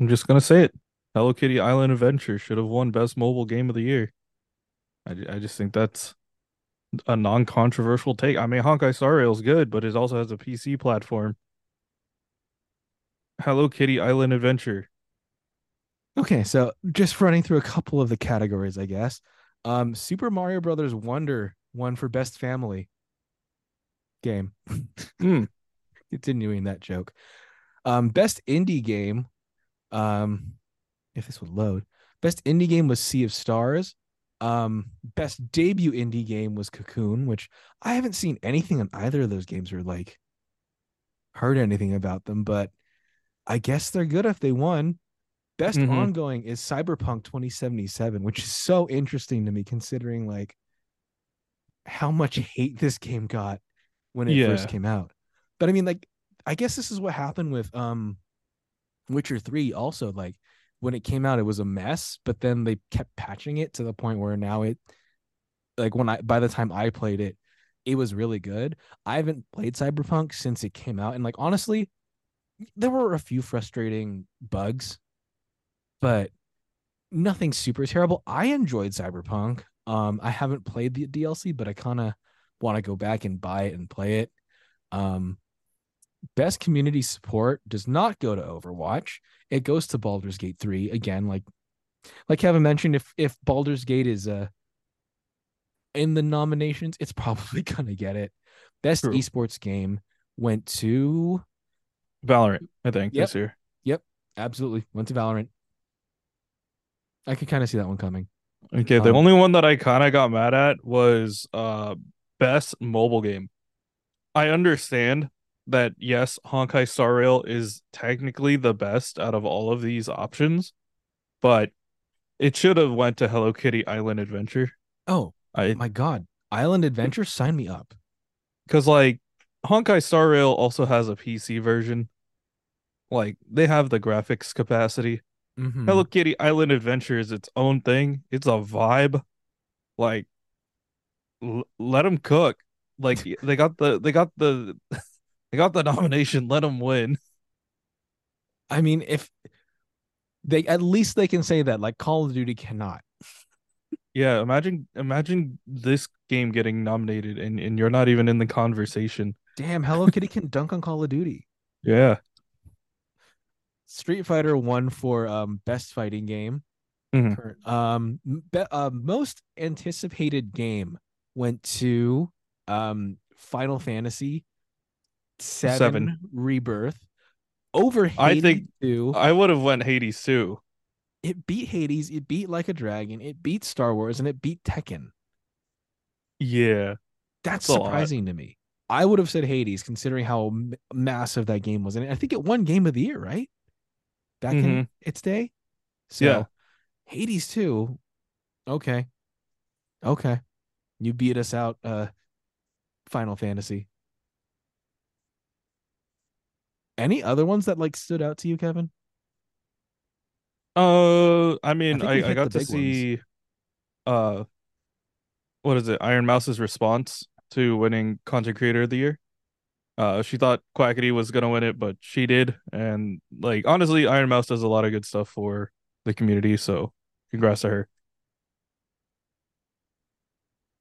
[SPEAKER 3] I'm just gonna say it. Hello Kitty Island Adventure should have won best mobile game of the year. I, I just think that's a non-controversial take. I mean, Honkai Star Rail is good, but it also has a PC platform. Hello Kitty Island Adventure.
[SPEAKER 4] Okay, so just running through a couple of the categories, I guess. Um, Super Mario Brothers Wonder won for best family game.
[SPEAKER 3] Hmm.
[SPEAKER 4] Continuing that joke. Um, best indie game. Um, if this would load, best indie game was Sea of Stars. Um, best debut indie game was Cocoon, which I haven't seen anything on either of those games or like heard anything about them, but I guess they're good if they won. Best
[SPEAKER 3] Mhm.
[SPEAKER 4] ongoing is Cyberpunk 2077, which is so interesting to me considering like how much hate this game got when it first came out. But I mean, like, I guess this is what happened with um Witcher 3 also. Like when it came out, it was a mess, but then they kept patching it to the point where now it like when I by the time I played it, it was really good. I haven't played Cyberpunk since it came out, and like honestly, there were a few frustrating bugs, but nothing super terrible. I enjoyed Cyberpunk. Um, I haven't played the DLC, but I kind of want to go back and buy it and play it. Um, best community support does not go to Overwatch. It goes to Baldur's Gate 3 again. Like, like Kevin mentioned, if if Baldur's Gate is uh in the nominations, it's probably gonna get it. Best
[SPEAKER 3] True.
[SPEAKER 4] esports game went to
[SPEAKER 3] Valorant, I think,
[SPEAKER 4] Yep.
[SPEAKER 3] this year.
[SPEAKER 4] Yep, absolutely went to Valorant. I could kind of see that one coming.
[SPEAKER 3] Okay, the
[SPEAKER 4] Um,
[SPEAKER 3] only one that I kind of got mad at was uh best mobile game. I understand that yes, Honkai Star Rail is technically the best out of all of these options, but it should have went to Hello Kitty Island Adventure.
[SPEAKER 4] Oh
[SPEAKER 3] I
[SPEAKER 4] my god, Island Adventure, sign me up.
[SPEAKER 3] because like Honkai Star Rail also has a PC version. Like they have the graphics capacity.
[SPEAKER 4] Mhm.
[SPEAKER 3] Hello Kitty Island Adventure is its own thing. It's a vibe. Like, l- let them cook. Like they got the they got the they got the nomination. Let them win.
[SPEAKER 4] I mean, if they at least they can say that, like Call of Duty cannot.
[SPEAKER 3] Yeah, imagine imagine this game getting nominated and, and you're not even in the conversation.
[SPEAKER 4] Damn, Hello Kitty can dunk on Call of Duty.
[SPEAKER 3] Yeah.
[SPEAKER 4] Street Fighter won for um best fighting game.
[SPEAKER 3] Mhm.
[SPEAKER 4] Current- Um, be, uh, most anticipated game went to um Final Fantasy Seven,
[SPEAKER 3] Seven.
[SPEAKER 4] Rebirth over Hades
[SPEAKER 3] I think-
[SPEAKER 4] 2.
[SPEAKER 3] I would have went Hades too.
[SPEAKER 4] it beat Hades, it beat Like a Dragon, it beat Star Wars, and it beat Tekken.
[SPEAKER 3] Yeah.
[SPEAKER 4] That's
[SPEAKER 3] That's
[SPEAKER 4] surprising to me. I would have said Hades, considering how m- massive that game was, and I think it won Game of the Year, right? Back in
[SPEAKER 3] Mhm.
[SPEAKER 4] its day. So
[SPEAKER 3] Yeah.
[SPEAKER 4] Hades too. Okay. Okay. You beat us out, uh Final Fantasy. Any other ones that like stood out to you, Kevin?
[SPEAKER 3] Uh I mean
[SPEAKER 4] think
[SPEAKER 3] I, I, got to
[SPEAKER 4] big ones.
[SPEAKER 3] see uh what is it? Ironmouse's response to winning content creator of the year. Uh she thought Quackity was gonna win it, but she did. And like honestly, Ironmouse does a lot of good stuff for the community, so congrats to her.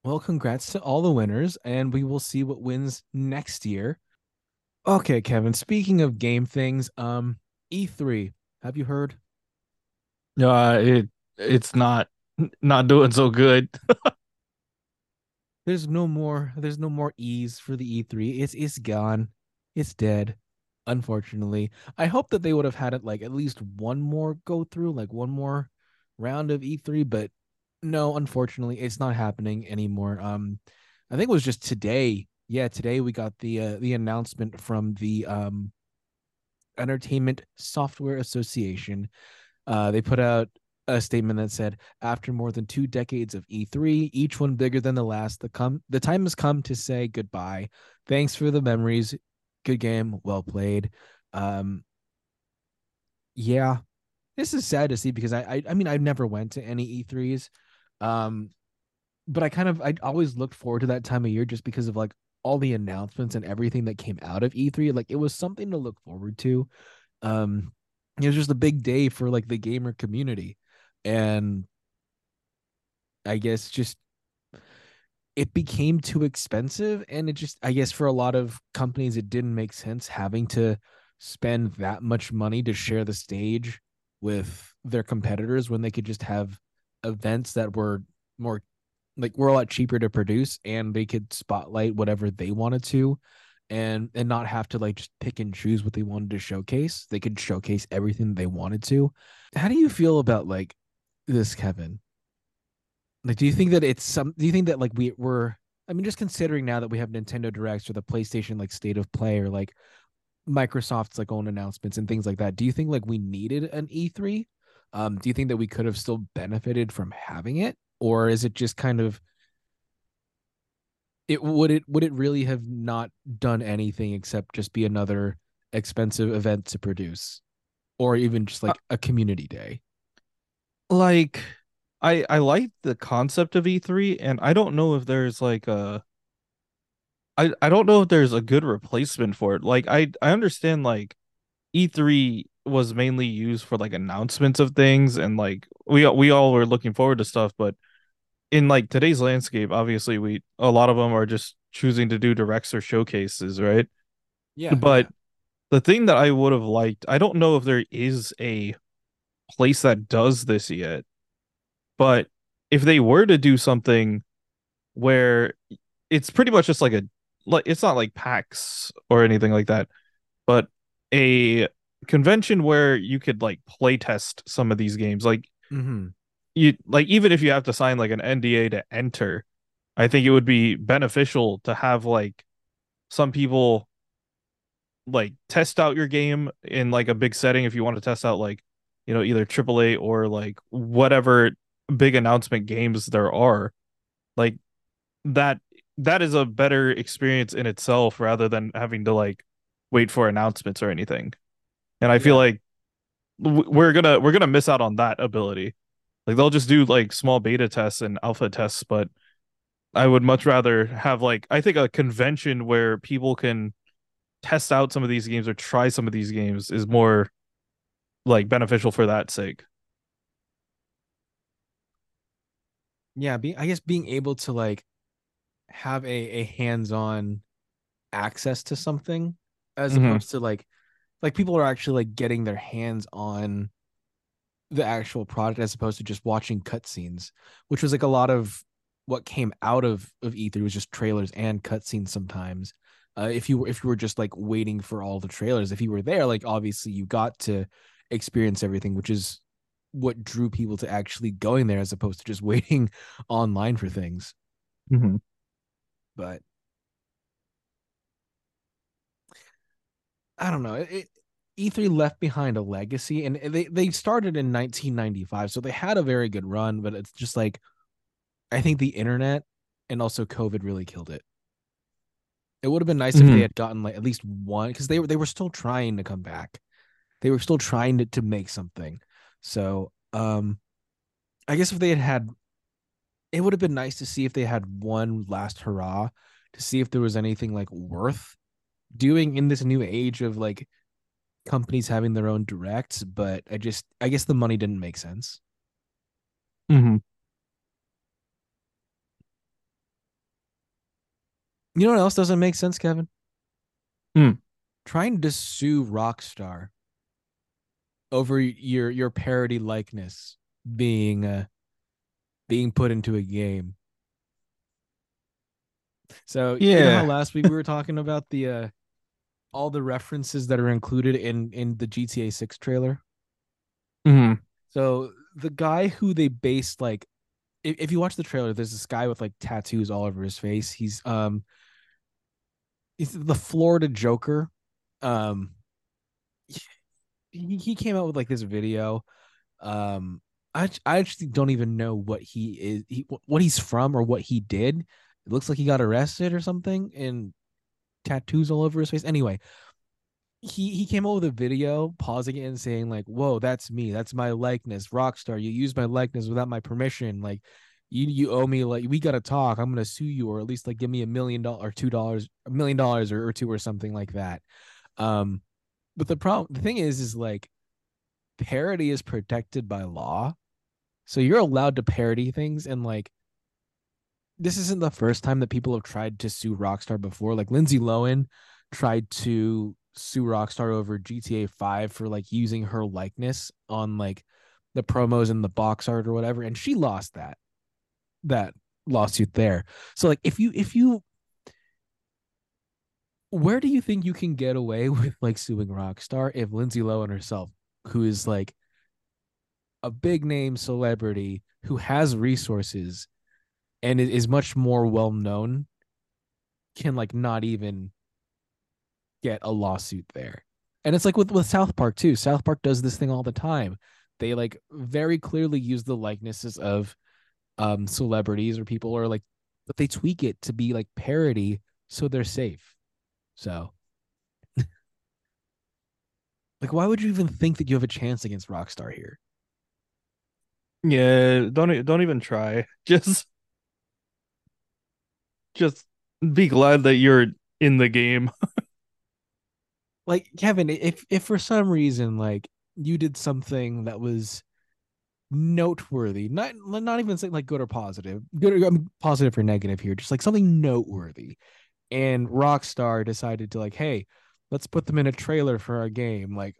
[SPEAKER 4] Well, congrats to all the winners, and we will see what wins next year. Okay, Kevin. Speaking of game things, um, E3. Have you heard?
[SPEAKER 3] Uh it it's not not doing so good.
[SPEAKER 4] There's no more. There's no more E's for the E3. It's it's gone. It's dead. Unfortunately, I hope that they would have had it like at least one more go through, like one more round of E3. But no, unfortunately, it's not happening anymore. Um, I think it was just today. Yeah, today we got the uh, the announcement from the um Entertainment Software Association. Uh, they put out a statement that said, after more than two decades of E3, each one bigger than the last, the come the time has come to say goodbye. Thanks for the memories. Good game, well played. Um, yeah, this is sad to see because I, I, I mean, I never went to any E3s, um, but I kind of I always looked forward to that time of year just because of like all the announcements and everything that came out of E3. Like it was something to look forward to. Um, it was just a big day for like the gamer community and i guess just it became too expensive and it just i guess for a lot of companies it didn't make sense having to spend that much money to share the stage with their competitors when they could just have events that were more like were a lot cheaper to produce and they could spotlight whatever they wanted to and and not have to like just pick and choose what they wanted to showcase. They could showcase everything they wanted to. How do you feel about like this kevin? Like do you think that it's some do you think that like we were i mean just considering now that we have nintendo directs or the playstation like state of play or like microsoft's like own announcements and things like that do you think like we needed an e3 um do you think that we could have still benefited from having it or is it just kind of it would it would it really have not done anything except just be another expensive event to produce or even just like uh, a community day
[SPEAKER 3] like I I like the concept of E3 and I don't know if there's like a I I don't know if there's a good replacement for it. Like I I understand like E3 was mainly used for like announcements of things and like we we all were looking forward to stuff but in like today's landscape obviously we a lot of them are just choosing to do directs or showcases, right?
[SPEAKER 4] yeah
[SPEAKER 3] but the thing that I would have liked, I don't know if there is a place that does this yet, but if they were to do something where it's pretty much just like a like it's not like PAX or anything like that, but a convention where you could like play test some of these games, like
[SPEAKER 4] hmm
[SPEAKER 3] you like even if you have to sign like an NDA to enter, I think it would be beneficial to have like some people like test out your game in like a big setting if you want to test out like you know either AAA or like whatever big announcement games there are. Like that that is a better experience in itself rather than having to like wait for announcements or anything. And i feel like we're gonna we're gonna miss out on that ability like they'll just do like small beta tests and alpha tests but I would much rather have like I think a convention where people can test out some of these games or try some of these games is more like beneficial for that sake.
[SPEAKER 4] Yeah, being I guess being able to like have a a hands-on access to something as
[SPEAKER 3] Mhm.
[SPEAKER 4] opposed to like like people are actually like getting their hands on the actual product as opposed to just watching cutscenes, which was like a lot of what came out of of E3 was just trailers and cutscenes sometimes. Uh, if you were if you were just like waiting for all the trailers, if you were there, like obviously you got to experience everything, which is what drew people to actually going there as opposed to just waiting online for things.
[SPEAKER 3] Mm-hmm.
[SPEAKER 4] But I don't know. It, E3 left behind a legacy, and they they started in 1995, so they had a very good run. But it's just like, I think the internet and also COVID really killed it. It would have been nice if
[SPEAKER 3] Mhm.
[SPEAKER 4] they had gotten like at least one, because they were they were still trying to come back. They were still trying to to make something. So, um, I guess if they had had, it would have been nice to see if they had one last hurrah to see if there was anything like worth doing in this new age of like companies having their own directs, but I just I guess the money didn't make sense.
[SPEAKER 3] Mm-hmm.
[SPEAKER 4] You know what else doesn't make sense, Kevin?
[SPEAKER 3] Hmm.
[SPEAKER 4] Trying to sue Rockstar over your your parody likeness being uh being put into a game. So you know
[SPEAKER 3] Yeah.
[SPEAKER 4] last week we were talking about the uh all the references that are included in in the GTA 6 trailer?
[SPEAKER 3] Mm-hmm.
[SPEAKER 4] So the guy who they based like if, if you watch the trailer, there's this guy with like tattoos all over his face. He's um he's the Florida Joker. Um he, he came out with like this video. Um I I actually don't even know what he is he what he's from or what he did. It looks like he got arrested or something and tattoos all over his face. Anyway, he he came out with a video pausing it and saying like whoa that's me. That's my likeness. Rockstar you used my likeness without my permission. Like you you owe me like we gotta talk. I'm gonna sue you or at least like give me a million dollars or two dollars a million dollars or, or two or something like that. Um but the problem the thing is is like parody is protected by law. So you're allowed to parody things and like this isn't the first time that people have tried to sue rockstar before like lindsay lohan tried to sue Rockstar over GTA 5 for like using her likeness on like the promos and the box art or whatever and she lost that that lawsuit there. So like if you if you where do you think you can get away with like suing Rockstar if Lindsay Lohan herself who is like a big name celebrity who has resources and is much more well known can like not even get a lawsuit there. And it's like with with South Park too. South Park does this thing all the time. They like very clearly use the likenesses of um celebrities or people or like but they tweak it to be like parody so they're safe. So like why would you even think that you have a chance against Rockstar here?
[SPEAKER 3] Yeah, don't don't even try. Just just be glad that you're in the game.
[SPEAKER 4] like Kevin, if if for some reason like you did something that was noteworthy, not not even saying like good or positive, good or I mean, positive or negative here, just like something noteworthy, and Rockstar decided to like, hey, let's put them in a trailer for our game, like.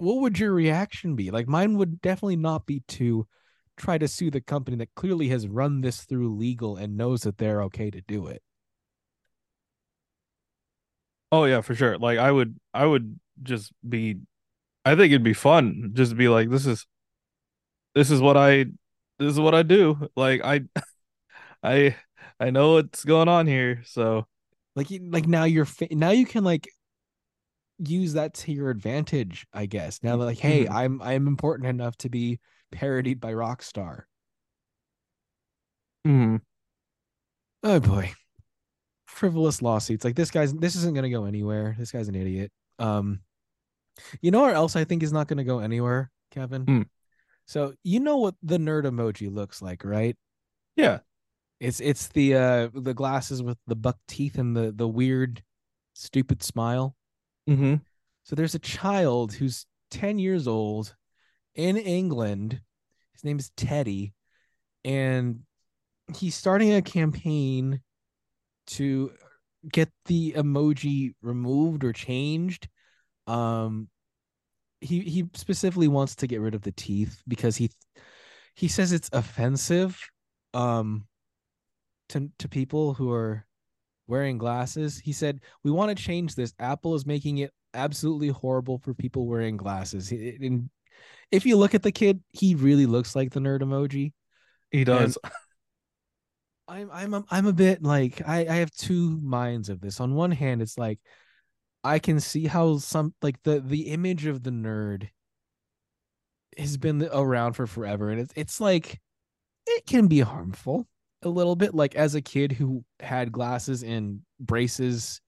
[SPEAKER 4] What would your reaction be? Like mine would definitely not be to try to sue the company that clearly has run this through legal and knows that they're okay to do it.
[SPEAKER 3] Oh yeah, for sure. Like I would I would just be I think it'd be fun just to be like this is this is what I this is what I do. Like I I I know what's going on here. So
[SPEAKER 4] like like now you're fa- now you can like use that to your advantage i guess now like hey
[SPEAKER 3] Mhm.
[SPEAKER 4] i'm i'm important enough to be parodied by rockstar
[SPEAKER 3] mhm.
[SPEAKER 4] oh boy frivolous lawsuits like this guy's this isn't going to go anywhere this guy's an idiot um you know where else i think is not going to go anywhere kevin
[SPEAKER 3] Hmm.
[SPEAKER 4] so you know what the nerd emoji looks like right
[SPEAKER 3] yeah.
[SPEAKER 4] It's it's the uh the glasses with the buck teeth and the the weird stupid smile.
[SPEAKER 3] Mm-hmm.
[SPEAKER 4] So there's a child who's 10 years old in England. His name is Teddy and he's starting a campaign to get the emoji removed or changed. Um he he specifically wants to get rid of the teeth because he he says it's offensive um to to people who are wearing glasses. He said, "We want to change this. Apple is making it absolutely horrible for people wearing glasses." And if you look at the kid, he really looks like the nerd emoji.
[SPEAKER 3] He does.
[SPEAKER 4] I'm I'm a, I'm a bit like I I have two minds of this. On one hand, it's like I can see how some like the the image of the nerd has been around for forever, and it's it's like it can be harmful a little bit. Like as a kid who had glasses and braces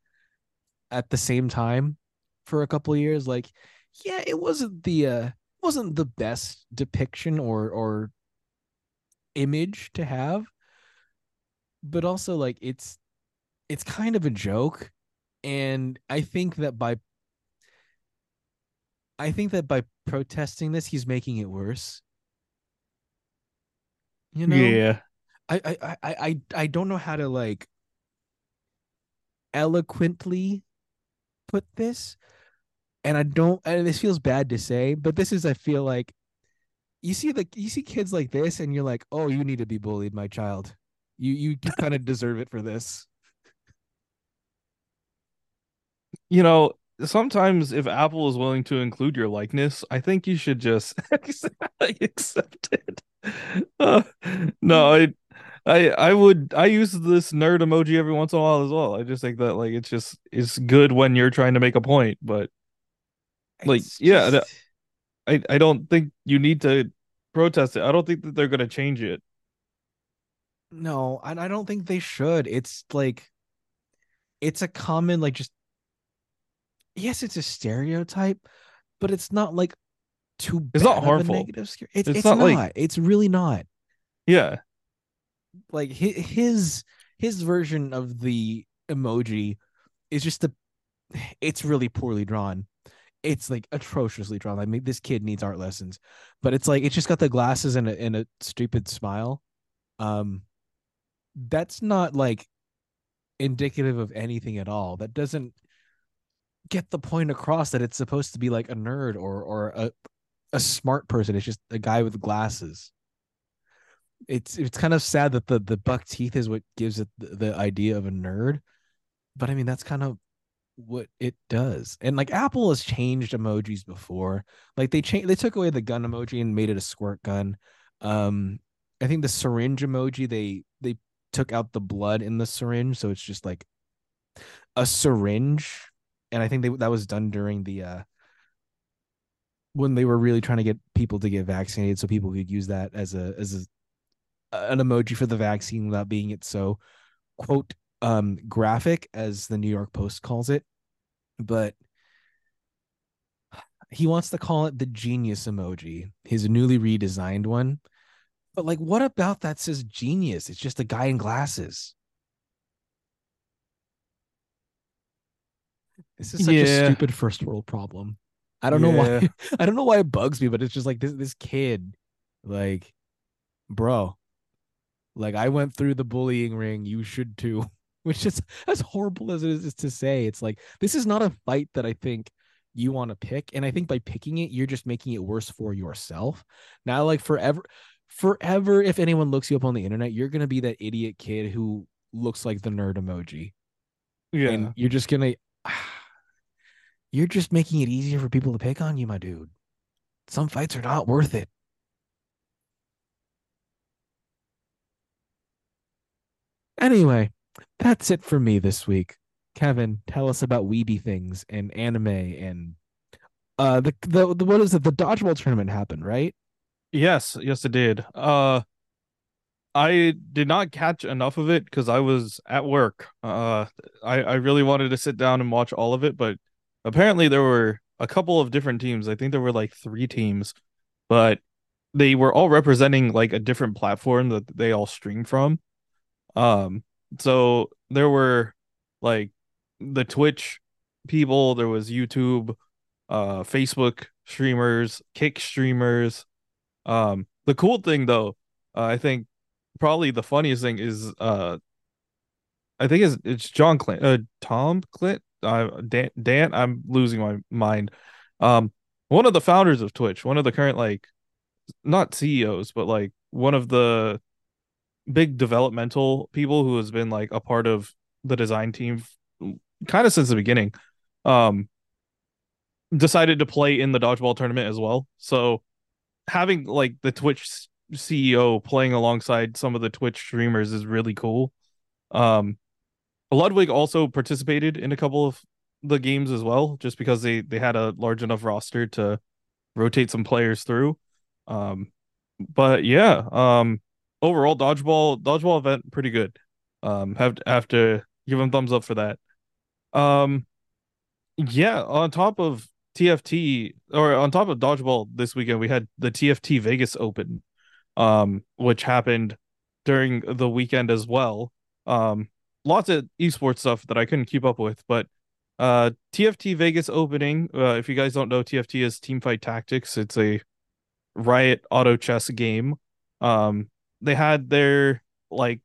[SPEAKER 4] at the same time for a couple years, like yeah, it wasn't the uh wasn't the best depiction or or image to have but also like it's it's kind of a joke. And i think that by i think that by protesting this he's making it worse. You know?
[SPEAKER 3] Yeah.
[SPEAKER 4] I, I i i i don't know how to like eloquently put this and i don't and this feels bad to say but this is i feel like you see the you see kids like this and you're like oh you need to be bullied my child you you, kind of deserve it for this
[SPEAKER 3] You know, sometimes if Apple is willing to include your likeness, I think you should just accept it. Uh, no, I I I would I use this nerd emoji every once in a while as well. I just think that like it's just it's good when you're trying to make a point, but like
[SPEAKER 4] It's
[SPEAKER 3] yeah, I I don't think you need to protest it. I don't think that they're gonna change it.
[SPEAKER 4] no and i don't think they should it's like it's a common like just yes it's a stereotype but it's not like too
[SPEAKER 3] It's not harmful.
[SPEAKER 4] negative scare. It's,
[SPEAKER 3] It's
[SPEAKER 4] it's,
[SPEAKER 3] not
[SPEAKER 4] not,
[SPEAKER 3] like-
[SPEAKER 4] it's really not
[SPEAKER 3] Yeah.
[SPEAKER 4] like his his version of the emoji is just the it's really poorly drawn it's like atrociously drawn like maybe this kid needs art lessons. But it's like it's just got the glasses and a, and a stupid smile. Um that's not like indicative of anything at all. That doesn't get the point across that it's supposed to be like a nerd or or a a smart person. It's just a guy with glasses. It's it's kind of sad that the the buck teeth is what gives it the, the idea of a nerd. But i mean that's kind of what it does and like apple has changed emojis before like they changed they took away the gun emoji and made it a squirt gun um i think the syringe emoji they they took out the blood in the syringe so it's just like a syringe and i think they, that was done during the uh when they were really trying to get people to get vaccinated so people could use that as a as a an emoji for the vaccine without being it so quote um graphic as the New York Post calls it but he wants to call it the genius emoji his newly redesigned one. But like what about that says genius? It's just a guy in glasses. This is such
[SPEAKER 3] Yeah.
[SPEAKER 4] a stupid first world problem. I don't know why i don't know why it bugs me but it's just like this this kid like bro like i went through the bullying ring. You should too which is as horrible as it is to say it's like this is not a fight that i think you want to pick and i think by picking it you're just making it worse for yourself. Now like forever forever if anyone looks you up on the internet you're gonna be that idiot kid who looks like the nerd emoji.
[SPEAKER 3] Yeah.
[SPEAKER 4] and you're just gonna you're just making it easier for people to pick on you my dude. Some fights are not worth it. Anyway that's it for me this week kevin tell us about weeby things and anime and uh the, the, the what is it the dodgeball tournament happened right
[SPEAKER 3] Yes, yes, it did. Uh, I did not catch enough of it because I was at work. Uh, I I really wanted to sit down and watch all of it, but apparently there were a couple of different teams. I think there were like three teams, but they were all representing like a different platform that they all stream from. Um, so there were like the Twitch people, there was YouTube, uh, Facebook streamers, Kick streamers. Um, the cool thing though, uh, I think probably the funniest thing is uh I think it's it's John Clint, uh, Tom Clint, uh, Dan, Dan. I'm losing my mind. Um, one of the founders of Twitch, one of the current like, not CEOs, but like one of the big developmental people who has been like a part of the design team kind of since the beginning. Um, decided to play in the dodgeball tournament as well. So having like the Twitch CEO playing alongside some of the Twitch streamers is really cool. Um, Ludwig also participated in a couple of the games as well, just because they they had a large enough roster to rotate some players through. Um, but yeah, um, overall dodgeball dodgeball event pretty good. Um, have have to give them thumbs up for that. Um, yeah, on top of TFT or on top of dodgeball this weekend, we had the TFT Vegas Open, um, which happened during the weekend as well. Um, lots of esports stuff that I couldn't keep up with, but uh TFT Vegas opening, uh, if you guys don't know, TFT is Teamfight Tactics. It's a Riot auto chess game. Um they had their like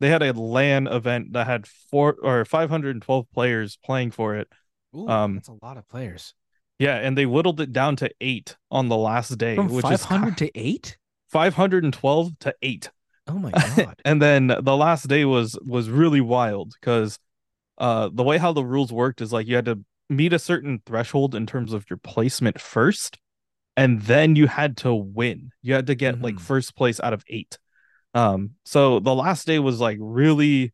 [SPEAKER 3] they had a LAN event that had four or 512 players playing for it.
[SPEAKER 4] Ooh,
[SPEAKER 3] Um,
[SPEAKER 4] that's a lot of players.
[SPEAKER 3] Yeah, and they whittled it down to 8 on the last day,
[SPEAKER 4] From
[SPEAKER 3] which
[SPEAKER 4] five
[SPEAKER 3] is
[SPEAKER 4] hundred to eight.
[SPEAKER 3] 512 to 8.
[SPEAKER 4] Oh my god.
[SPEAKER 3] and then the last day was was really wild because uh the way how the rules worked is like you had to meet a certain threshold in terms of your placement first and then you had to win you had to get like
[SPEAKER 4] Mhm.
[SPEAKER 3] first place out of eight um so the last day was like really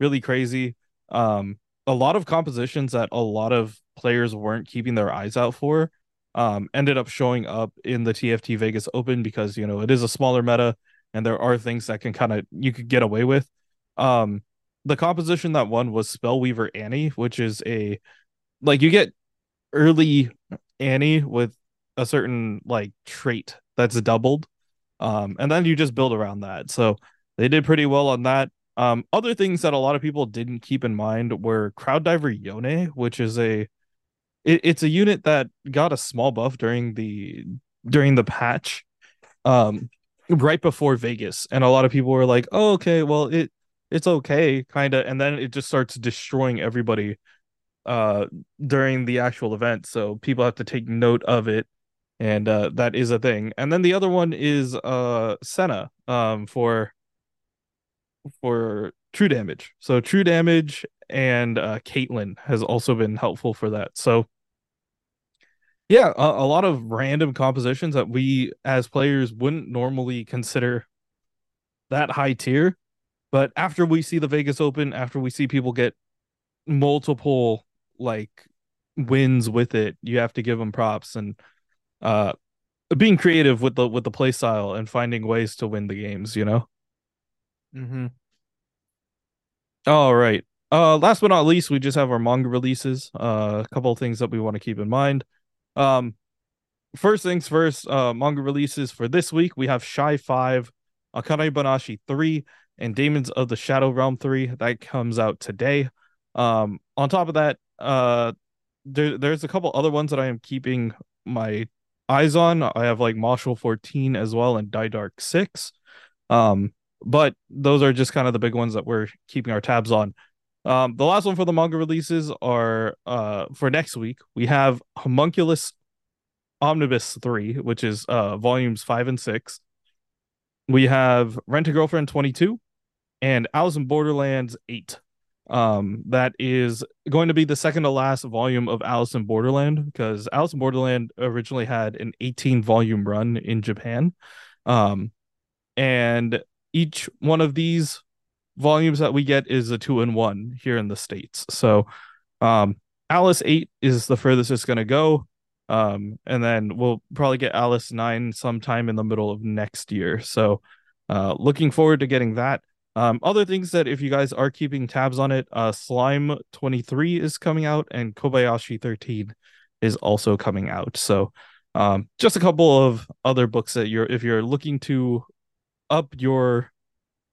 [SPEAKER 3] really crazy um a lot of compositions that a lot of players weren't keeping their eyes out for um ended up showing up in the TFT Vegas Open because you know it is a smaller meta and there are things that can kind of you could get away with. Um, the composition that won was Spellweaver Annie, which is a like you get early Annie with a certain like trait that's doubled, um, and then you just build around that. So they did pretty well on that. Um, other things that a lot of people didn't keep in mind were Crowd Diver Yone, which is a it, it's a unit that got a small buff during the during the patch. Um, right before Vegas, and a lot of people were like, "Oh, okay, well it it's okay, kind of," and then it just starts destroying everybody uh during the actual event. So people have to take note of it, and uh that is a thing. And then the other one is uh Senna um for for true damage. So true damage and uh Caitlyn has also been helpful for that. So yeah, a, a lot of random compositions that we as players wouldn't normally consider that high tier. But after we see the Vegas Open, after we see people get multiple like wins with it, you have to give them props and uh being creative with the with the play style and finding ways to win the games, you know?
[SPEAKER 4] mm-hmm.
[SPEAKER 3] All right. Uh last but not least, we just have our manga releases. Uh a couple of things that we want to keep in mind. Um first things first, uh manga releases for this week. We have Shy 5, Akane Banashi 3, and Demons of the Shadow Realm 3. That comes out today. Um on top of that, uh there, there's a couple other ones that I am keeping my eyes on. I have like Marshall 14 as well and Dai Dark 6. Um but those are just kind of the big ones that we're keeping our tabs on. Um, the last one for the manga releases are uh for next week. We have Homunculus Omnibus 3, which is uh volumes 5 and 6. We have Rent a Girlfriend 22 and Alice in Borderlands 8. Um that is going to be the second to last volume of Alice in Borderland because Alice in Borderland originally had an 18 volume run in Japan. Um and each one of these volumes that we get is a two in one here in the states. So, um, Alice eight is the furthest it's gonna go, um, and then we'll probably get Alice nine sometime in the middle of next year. So, uh, looking forward to getting that. Um, other things that if you guys are keeping tabs on it, uh, Slime twenty three is coming out, and Kobayashi thirteen is also coming out. So, um, just a couple of other books that you're if you're looking to up your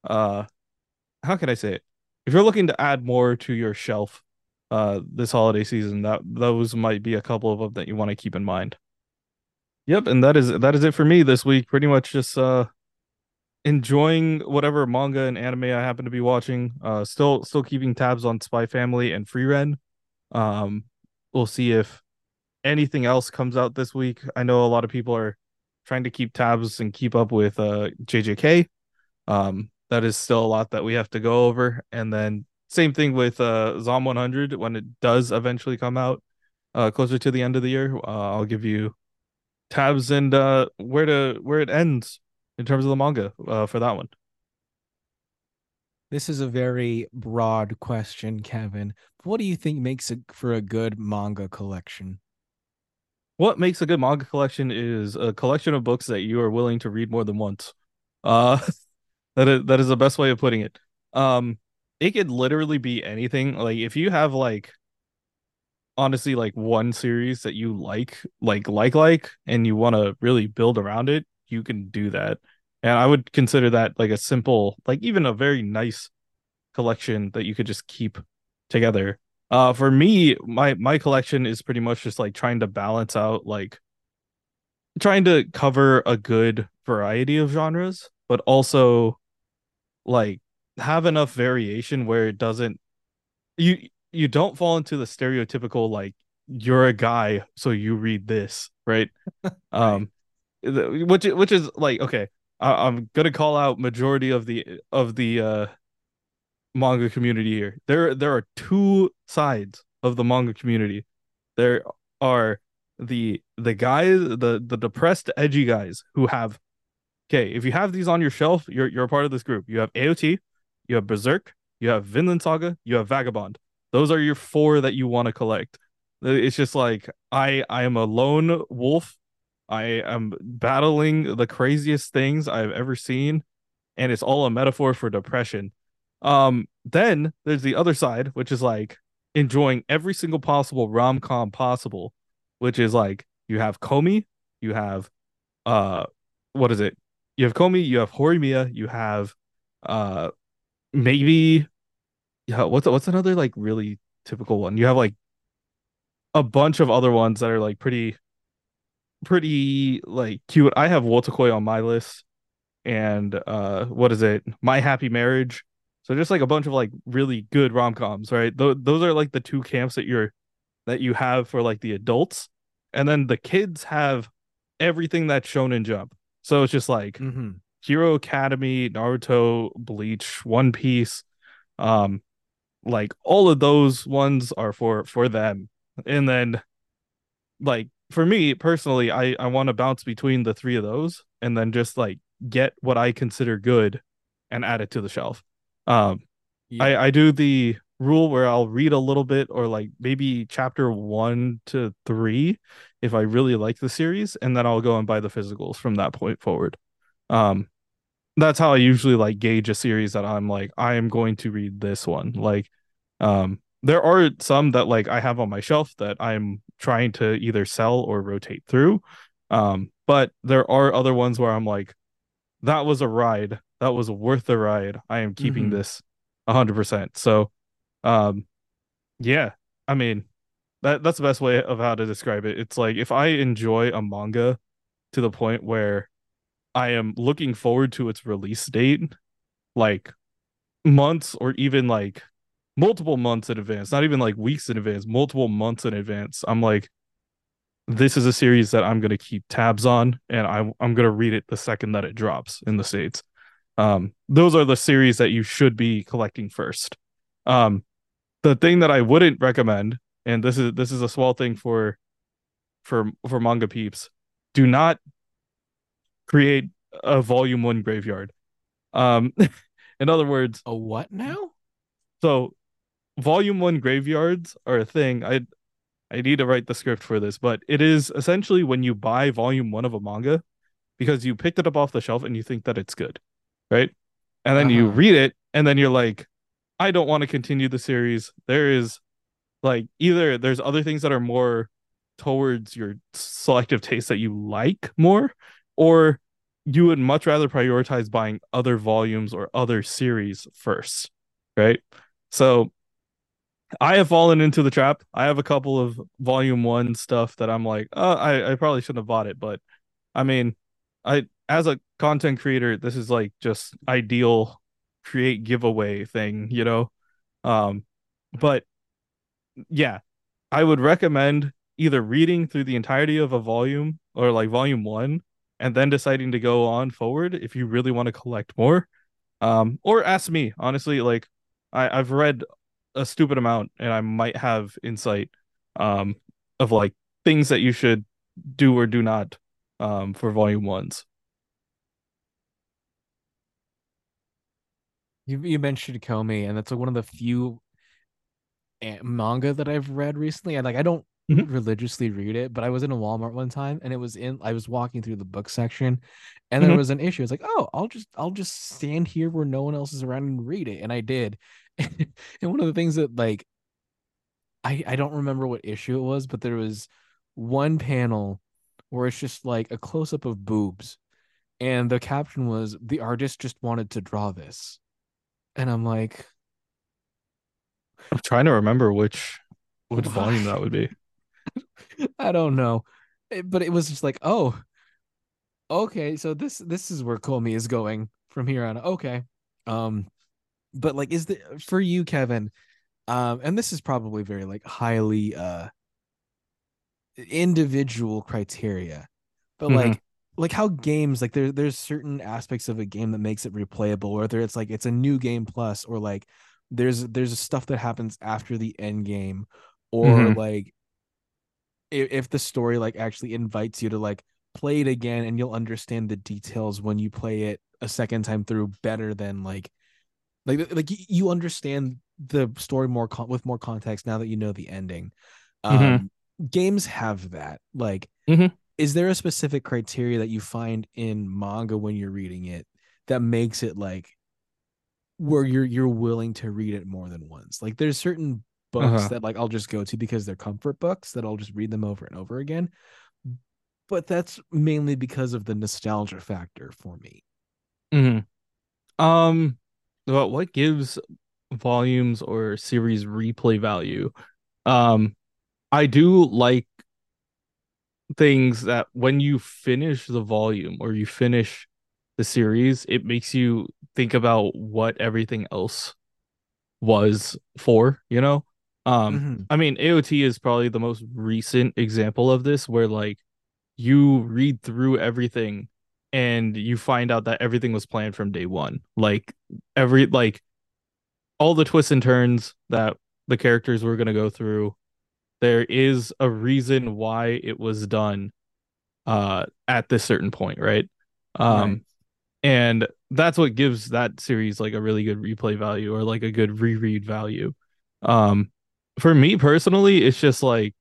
[SPEAKER 3] uh how can I say it? If you're looking to add more to your shelf uh this holiday season, that those might be a couple of them that you want to keep in mind. Yep, and that is that is it for me this week. Pretty much just uh enjoying whatever manga and anime I happen to be watching. Uh still still keeping tabs on Spy Family and Frieren. Um we'll see if anything else comes out this week. I know a lot of people are trying to keep tabs and keep up with uh JJK. Um that is still a lot that we have to go over and then same thing with uh Zom 100 when it does eventually come out uh closer to the end of the year. Uh, I'll give you tabs and uh where to where it ends in terms of the manga uh for that one.
[SPEAKER 4] This is a very broad question, Kevin. What do you think makes it for a good manga collection?
[SPEAKER 3] What makes a good manga collection is a collection of books that you are willing to read more than once. Uh that is that is the best way of putting it. Um it could literally be anything. Like if you have like honestly like one series that you like like like like and you want to really build around it, you can do that. And I would consider that like a simple, like even a very nice collection that you could just keep together. Uh for me, my my collection is pretty much just like trying to balance out like trying to cover a good variety of genres, but also like have enough variation where it doesn't you you don't fall into the stereotypical like you're a guy so you read this, right? um the- which which is like okay, I, I'm gonna call out majority of the of the uh manga community here. There there are two sides of the manga community. There are the the guys, the the depressed edgy guys who have okay, if you have these on your shelf, you're you're a part of this group. You have AOT, you have Berserk, you have Vinland Saga, you have Vagabond. Those are your four that you want to collect. It's just like I I am a lone wolf. I am battling the craziest things I've ever seen, and it's all a metaphor for depression. Um, then there's the other side, which is like enjoying every single possible rom com possible, which is like you have Komi, you have uh, what is it? You have Komi, you have Horimiya, you have uh, maybe yeah. What's what's another like really typical one? You have like a bunch of other ones that are like pretty pretty like cute. I have Wotakoi on my list and uh what is it? My Happy Marriage. So just like a bunch of like really good rom-coms, right? Th- those are like the two camps that you're that you have for like the adults. And then the kids have everything that's shown in Jump. So it's just like
[SPEAKER 4] Mm-hmm.
[SPEAKER 3] Hero Academy, Naruto, Bleach, One Piece, um, like all of those ones are for for them. And then, like for me personally, I I want to bounce between the three of those, and then just like get what I consider good, and add it to the shelf. Um, I I do the rule where I'll read a little bit or like maybe chapter one to three if I really like the series, and then I'll go and buy the physicals from that point forward. Um, that's how I usually like gauge a series that I'm like I am going to read this one. Like, um, there are some that like I have on my shelf that I'm trying to either sell or rotate through. Um, but there are other ones where I'm like, that was a ride. That was worth the ride. I am keeping
[SPEAKER 4] Mhm.
[SPEAKER 3] this hundred percent. So, um, yeah, I mean, that that's the best way of how to describe it. It's like if I enjoy a manga to the point where I am looking forward to its release date, like months or even like multiple months in advance, not even like weeks in advance, multiple months in advance. I'm like, this is a series that I'm gonna keep tabs on, and I'm I'm gonna read it the second that it drops in the states. Um, those are the series that you should be collecting first. Um, the thing that I wouldn't recommend, and this is this is a small thing for for for manga peeps, do not create a volume one graveyard. Um, in other words,
[SPEAKER 4] A what now?
[SPEAKER 3] so volume one graveyards are a thing. I I need to write the script for this, but it is essentially when you buy volume one of a manga because you picked it up off the shelf and you think that it's good, right? And then you
[SPEAKER 4] Uh-huh.
[SPEAKER 3] read it and then you're like, I don't want to continue the series. There is like either there's other things that are more towards your selective taste that you like more, or you would much rather prioritize buying other volumes or other series first, right? So I have fallen into the trap. I have a couple of volume one stuff that I'm like, oh, I, I probably shouldn't have bought it, but I mean, I as a content creator, this is like just ideal create giveaway thing, you know? Um, but yeah, I would recommend either reading through the entirety of a volume or like volume one and then deciding to go on forward if you really want to collect more. Um, or ask me, honestly, like I, I've read a stupid amount and I might have insight um of like things that you should do or do not um for volume ones.
[SPEAKER 4] You you mentioned Komi, and that's like one of the few manga that I've read recently. And like I don't
[SPEAKER 3] Mhm.
[SPEAKER 4] religiously read it, but I was in a Walmart one time and it was in I was walking through the book section and there
[SPEAKER 3] Mhm.
[SPEAKER 4] was an issue. It's like, oh, I'll just I'll just stand here where no one else is around and read it. And I did. and one of the things that like I I don't remember what issue it was, but there was one panel where it's just like a close up of boobs. And the caption was the artist just wanted to draw this. And I'm like,
[SPEAKER 3] I'm trying to remember which which
[SPEAKER 4] Why?
[SPEAKER 3] volume that would be.
[SPEAKER 4] I don't know. It- but it was just like, oh, okay, so this this is where Komi is going from here on. Okay. Um, but like is the for you, Kevin, um, and this is probably very like highly uh individual criteria, but
[SPEAKER 3] Mhm.
[SPEAKER 4] like like how games like there there's certain aspects of a game that makes it replayable, whether it's like it's a new game plus or like there's there's stuff that happens after the end game, or
[SPEAKER 3] Mhm.
[SPEAKER 4] like if, if the story like actually invites you to like play it again and you'll understand the details when you play it a second time through better than like like like you understand the story more con- with more context now that you know the ending
[SPEAKER 3] Mhm.
[SPEAKER 4] um games have that like
[SPEAKER 3] Mhm.
[SPEAKER 4] is there a specific criteria that you find in manga when you're reading it that makes it like where you're you're willing to read it more than once like there's certain books
[SPEAKER 3] Uh-huh.
[SPEAKER 4] that like I'll just go to because they're comfort books that I'll just read them over and over again but that's mainly because of the nostalgia factor for me
[SPEAKER 3] Mhm. Um, well, what gives volumes or series replay value? Um, I do like things that when you finish the volume or you finish the series, it makes you think about what everything else was for, you know? Um,
[SPEAKER 4] Mhm.
[SPEAKER 3] I mean, AOT is probably the most recent example of this where like you read through everything and you find out that everything was planned from day one. Like every like all the twists and turns that the characters were going to go through there is a reason why it was done uh at this certain point, right? Um
[SPEAKER 4] Right.
[SPEAKER 3] and that's what gives that series like a really good replay value or like a good reread value. Um for me personally, it's just like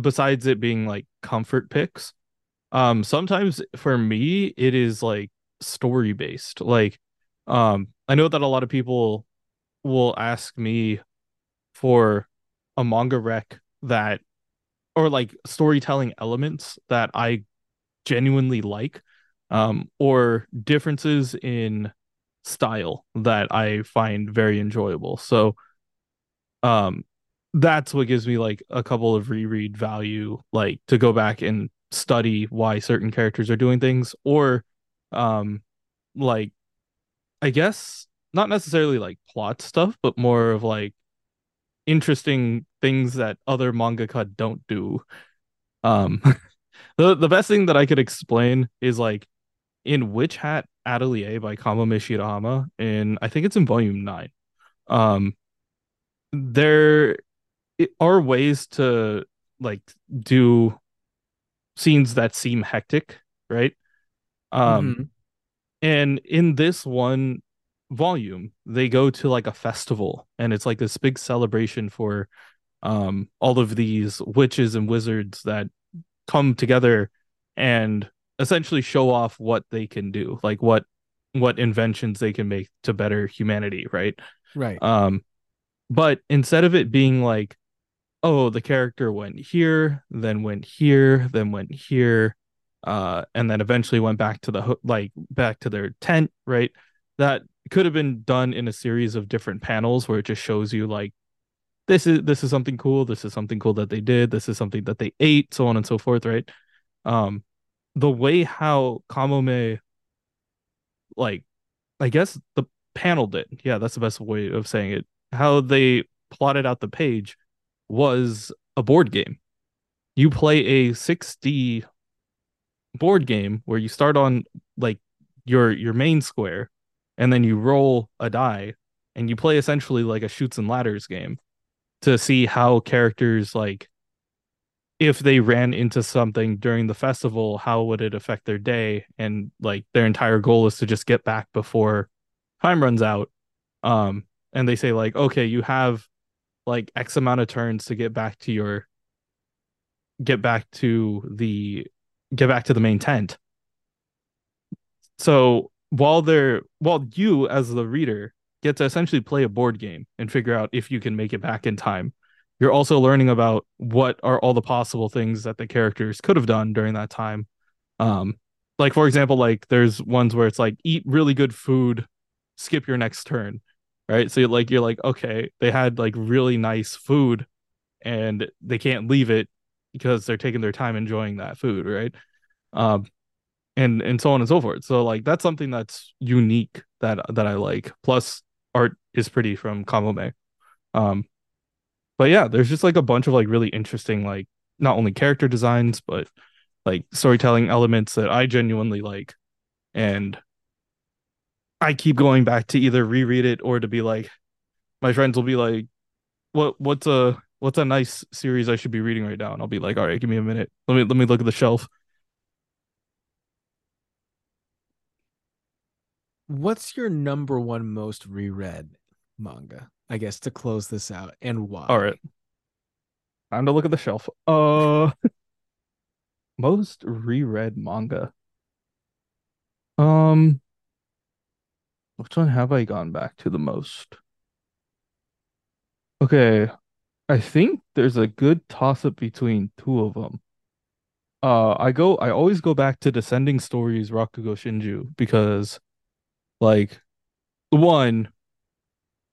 [SPEAKER 3] besides it being like comfort picks, um sometimes for me it is like story based. Like um I know that a lot of people will ask me for a manga rec that or like storytelling elements that I genuinely like um or differences in style that I find very enjoyable. So um that's what gives me like a couple of reread value like to go back and study why certain characters are doing things or um like I guess not necessarily like plot stuff but more of like interesting things that other mangaka don't do. Um the the best thing that I could explain is like in Witch Hat Atelier by Kamome Shirahama and I think it's in volume 9. Um there are ways to like do scenes that seem hectic, right? Um
[SPEAKER 4] Mhm.
[SPEAKER 3] and in this one volume, they go to like a festival and it's like this big celebration for um all of these witches and wizards that come together and essentially show off what they can do, like what what inventions they can make to better humanity, right?
[SPEAKER 4] right
[SPEAKER 3] Um but instead of it being like oh, the character went here, then went here, then went here, uh, and then eventually went back to the ho- like back to their tent, right? That could have been done in a series of different panels where it just shows you like this is this is something cool, this is something cool that they did, this is something that they ate, so on and so forth, right? Um, the way how Kamome like I guess the panel did. Yeah, that's the best way of saying it. How they plotted out the page was a board game. You play a 6D board game where you start on like your your main square and then you roll a die and you play essentially like a Chutes and Ladders game to see how characters like if they ran into something during the festival how would it affect their day and like their entire goal is to just get back before time runs out um and they say like okay you have like x amount of turns to get back to your get back to the get back to the main tent. So while they're while you as the reader get to essentially play a board game and figure out if you can make it back in time you're also learning about what are all the possible things that the characters could have done during that time. Um like for example like there's ones where it's like eat really good food skip your next turn right? So like you're like okay they had like really nice food and they can't leave it because they're taking their time enjoying that food right? Um and and so on and so forth. So like that's something that's unique that that i like. Plus art is pretty from kamome. Um but yeah there's just like a bunch of like really interesting like not only character designs but like storytelling elements that i genuinely like. And i keep going back to either reread it or to be like my friends will be like what what's a what's a nice series i should be reading right now and i'll be like all right give me a minute let me let me look at the shelf
[SPEAKER 4] What's your number one most reread manga? I guess to close this out, and why?
[SPEAKER 3] All right. Time to look at the shelf. Uh most reread manga. Um which one have I gone back to the most? Okay. I think there's a good toss up between two of them. Uh I go I always go back to Descending Stories Rakugo Shinju because like one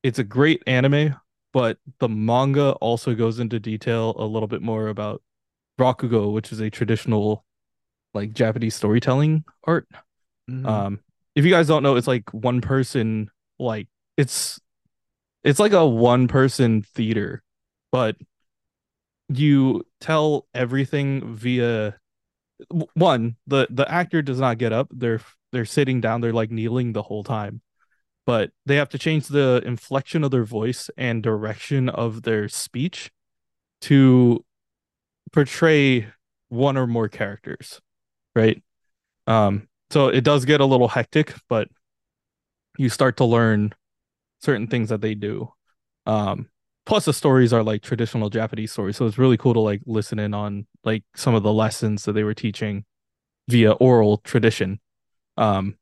[SPEAKER 3] it's a great anime, but the manga also goes into detail a little bit more about Rakugo, which is a traditional like Japanese storytelling art.
[SPEAKER 4] Mhm.
[SPEAKER 3] Um, if you guys don't know, it's like one person, like it's it's like a one person theater, but you tell everything via one the the actor does not get up. They're they're sitting down. They're like kneeling the whole time but they have to change the inflection of their voice and direction of their speech to portray one or more characters right? Um so it does get a little hectic but you start to learn certain things that they do. Um plus the stories are like traditional japanese stories so it's really cool to like listen in on like some of the lessons that they were teaching via oral tradition. Um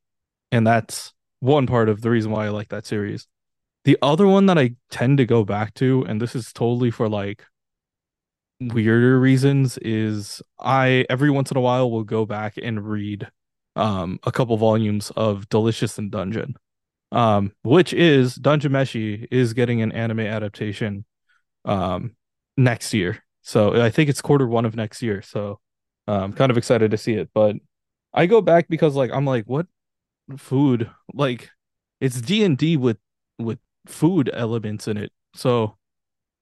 [SPEAKER 3] and that's one part of the reason why i like that series. The other one that i tend to go back to and this is totally for like weirder reasons is i every once in a while will go back and read um a couple volumes of delicious in dungeon um which is dungeon meshi is getting an anime adaptation um next year. So i think it's quarter one of next year. So i'm kind of excited to see it. But i go back because like i'm like what food? Like it's d&d with with food elements in it. So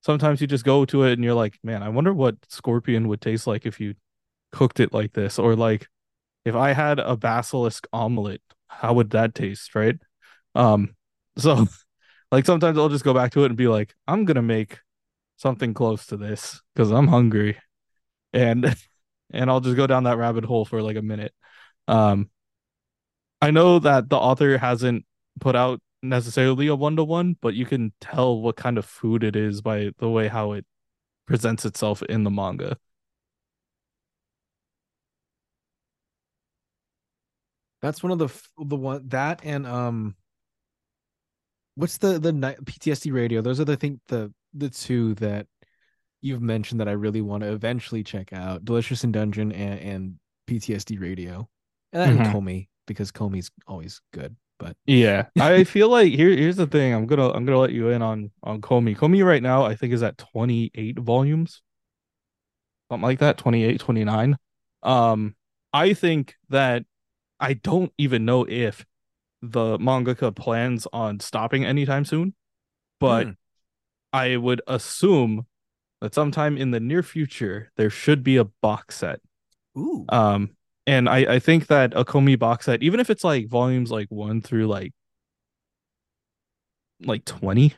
[SPEAKER 3] sometimes you just go to it and you're like man i wonder what scorpion would taste like if you cooked it like this. Or like if i had a basilisk omelet how would that taste right? Um so like sometimes i'll just go back to it and be like i'm gonna make something close to this because i'm hungry. And and i'll just go down that rabbit hole for like a minute. Um i know that the author hasn't put out necessarily a one-to-one but you can tell what kind of food it is by the way how it presents itself in the manga
[SPEAKER 4] That's one of the the one that and um what's the the PTSD radio? Those are the thing the the two that you've mentioned that I really want to eventually check out. Delicious in Dungeon and, and PTSD Radio, and then
[SPEAKER 3] Mhm.
[SPEAKER 4] Komi because Komi's always good. But
[SPEAKER 3] Yeah, I feel like here here's the thing. I'm gonna I'm gonna let you in on on Komi. Komi right now I think is at 28 volumes, something like that, 28, 29. Um, I think that I don't even know if the mangaka plans on stopping anytime soon, but
[SPEAKER 4] Hmm.
[SPEAKER 3] I would assume that sometime in the near future there should be a box set.
[SPEAKER 4] ooh,
[SPEAKER 3] Um, and I I think that a Komi box set, even if it's like volumes like one through like like 20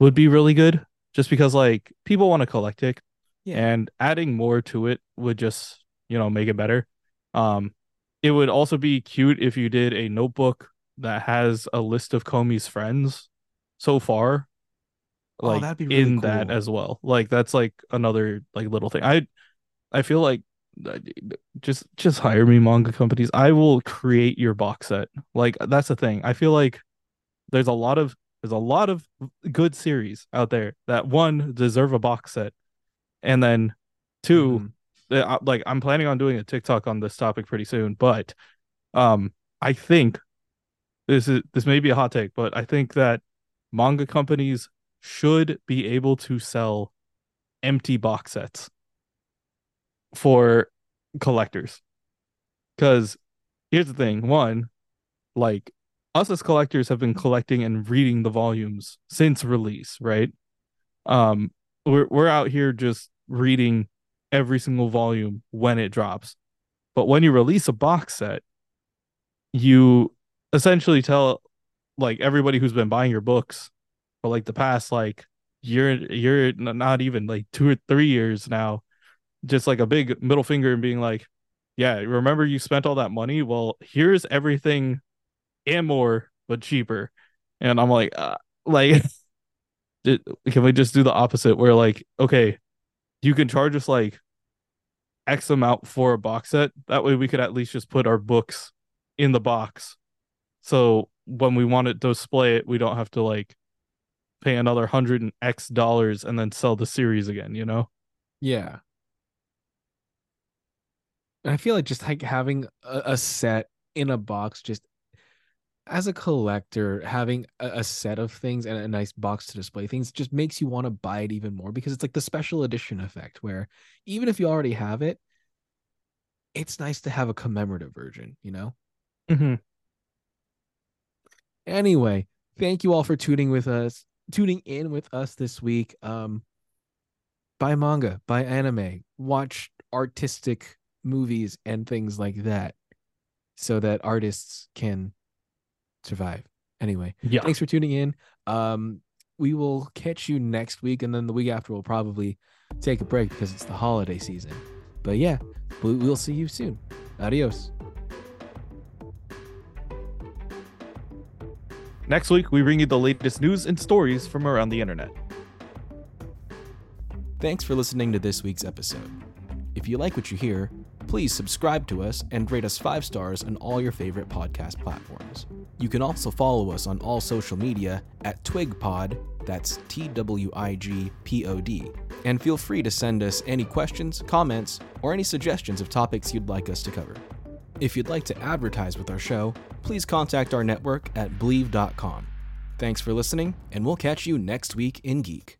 [SPEAKER 3] would be really good just because like people want to collect it
[SPEAKER 4] yeah,
[SPEAKER 3] and adding more to it would just you know make it better um it would also be cute if you did a notebook that has a list of Komi's friends so far
[SPEAKER 4] Oh,
[SPEAKER 3] like
[SPEAKER 4] that'd be really
[SPEAKER 3] in that as well. Like that's like another like little thing. I i feel like uh, just just hire me manga companies. I will create your box set. Like that's the thing. I feel like there's a lot of there's a lot of good series out there that one deserve a box set and then 2
[SPEAKER 4] Mhm.
[SPEAKER 3] Uh, like i'm planning on doing a tiktok on this topic pretty soon but um i think this is this may be a hot take but i think that manga companies should be able to sell empty box sets for collectors. Because here's the thing one like us as collectors have been collecting and reading the volumes since release right? Um we're we're out here just reading every single volume when it drops. But when you release a box set you essentially tell like everybody who's been buying your books for like the past like year you're not even like two or three years now just like a big middle finger and being like yeah remember you spent all that money? Well here's everything and more but cheaper. And i'm like uh, like can we just do the opposite where like okay you can charge us like x amount for a box set. That way we could at least just put our books in the box. So when we want to display it we don't have to like pay another hundred and x dollars and then sell the series again you know?
[SPEAKER 4] Yeah. And I feel like just like having a, a set in a box, just as a collector, having a, a set of things and a nice box to display things just makes you want to buy it even more because it's like the special edition effect where even if you already have it, it's nice to have a commemorative version, you know?
[SPEAKER 3] mm-hmm.
[SPEAKER 4] Anyway, thank you all for tuning with us, tuning in with us this week. Um, buy manga, buy anime, watch artistic movies and things like that, so that artists can survive. Anyway,
[SPEAKER 3] yeah
[SPEAKER 4] thanks for tuning in. Um, we will catch you next week, and then the week after we'll probably take a break because it's the holiday season. But yeah, we- we'll see you soon. Adios.
[SPEAKER 3] next week we bring you the latest news and stories from around the internet
[SPEAKER 4] Thanks for listening to this week's episode. If you like what you hear, please subscribe to us and rate us five stars on all your favorite podcast platforms. You can also follow us on all social media at TwigPod, that's T W I G P O D, and feel free to send us any questions, comments, or any suggestions of topics you'd like us to cover. If you'd like to advertise with our show, please contact our network at Bleav.com. Thanks for listening, and we'll catch you next week in Geek.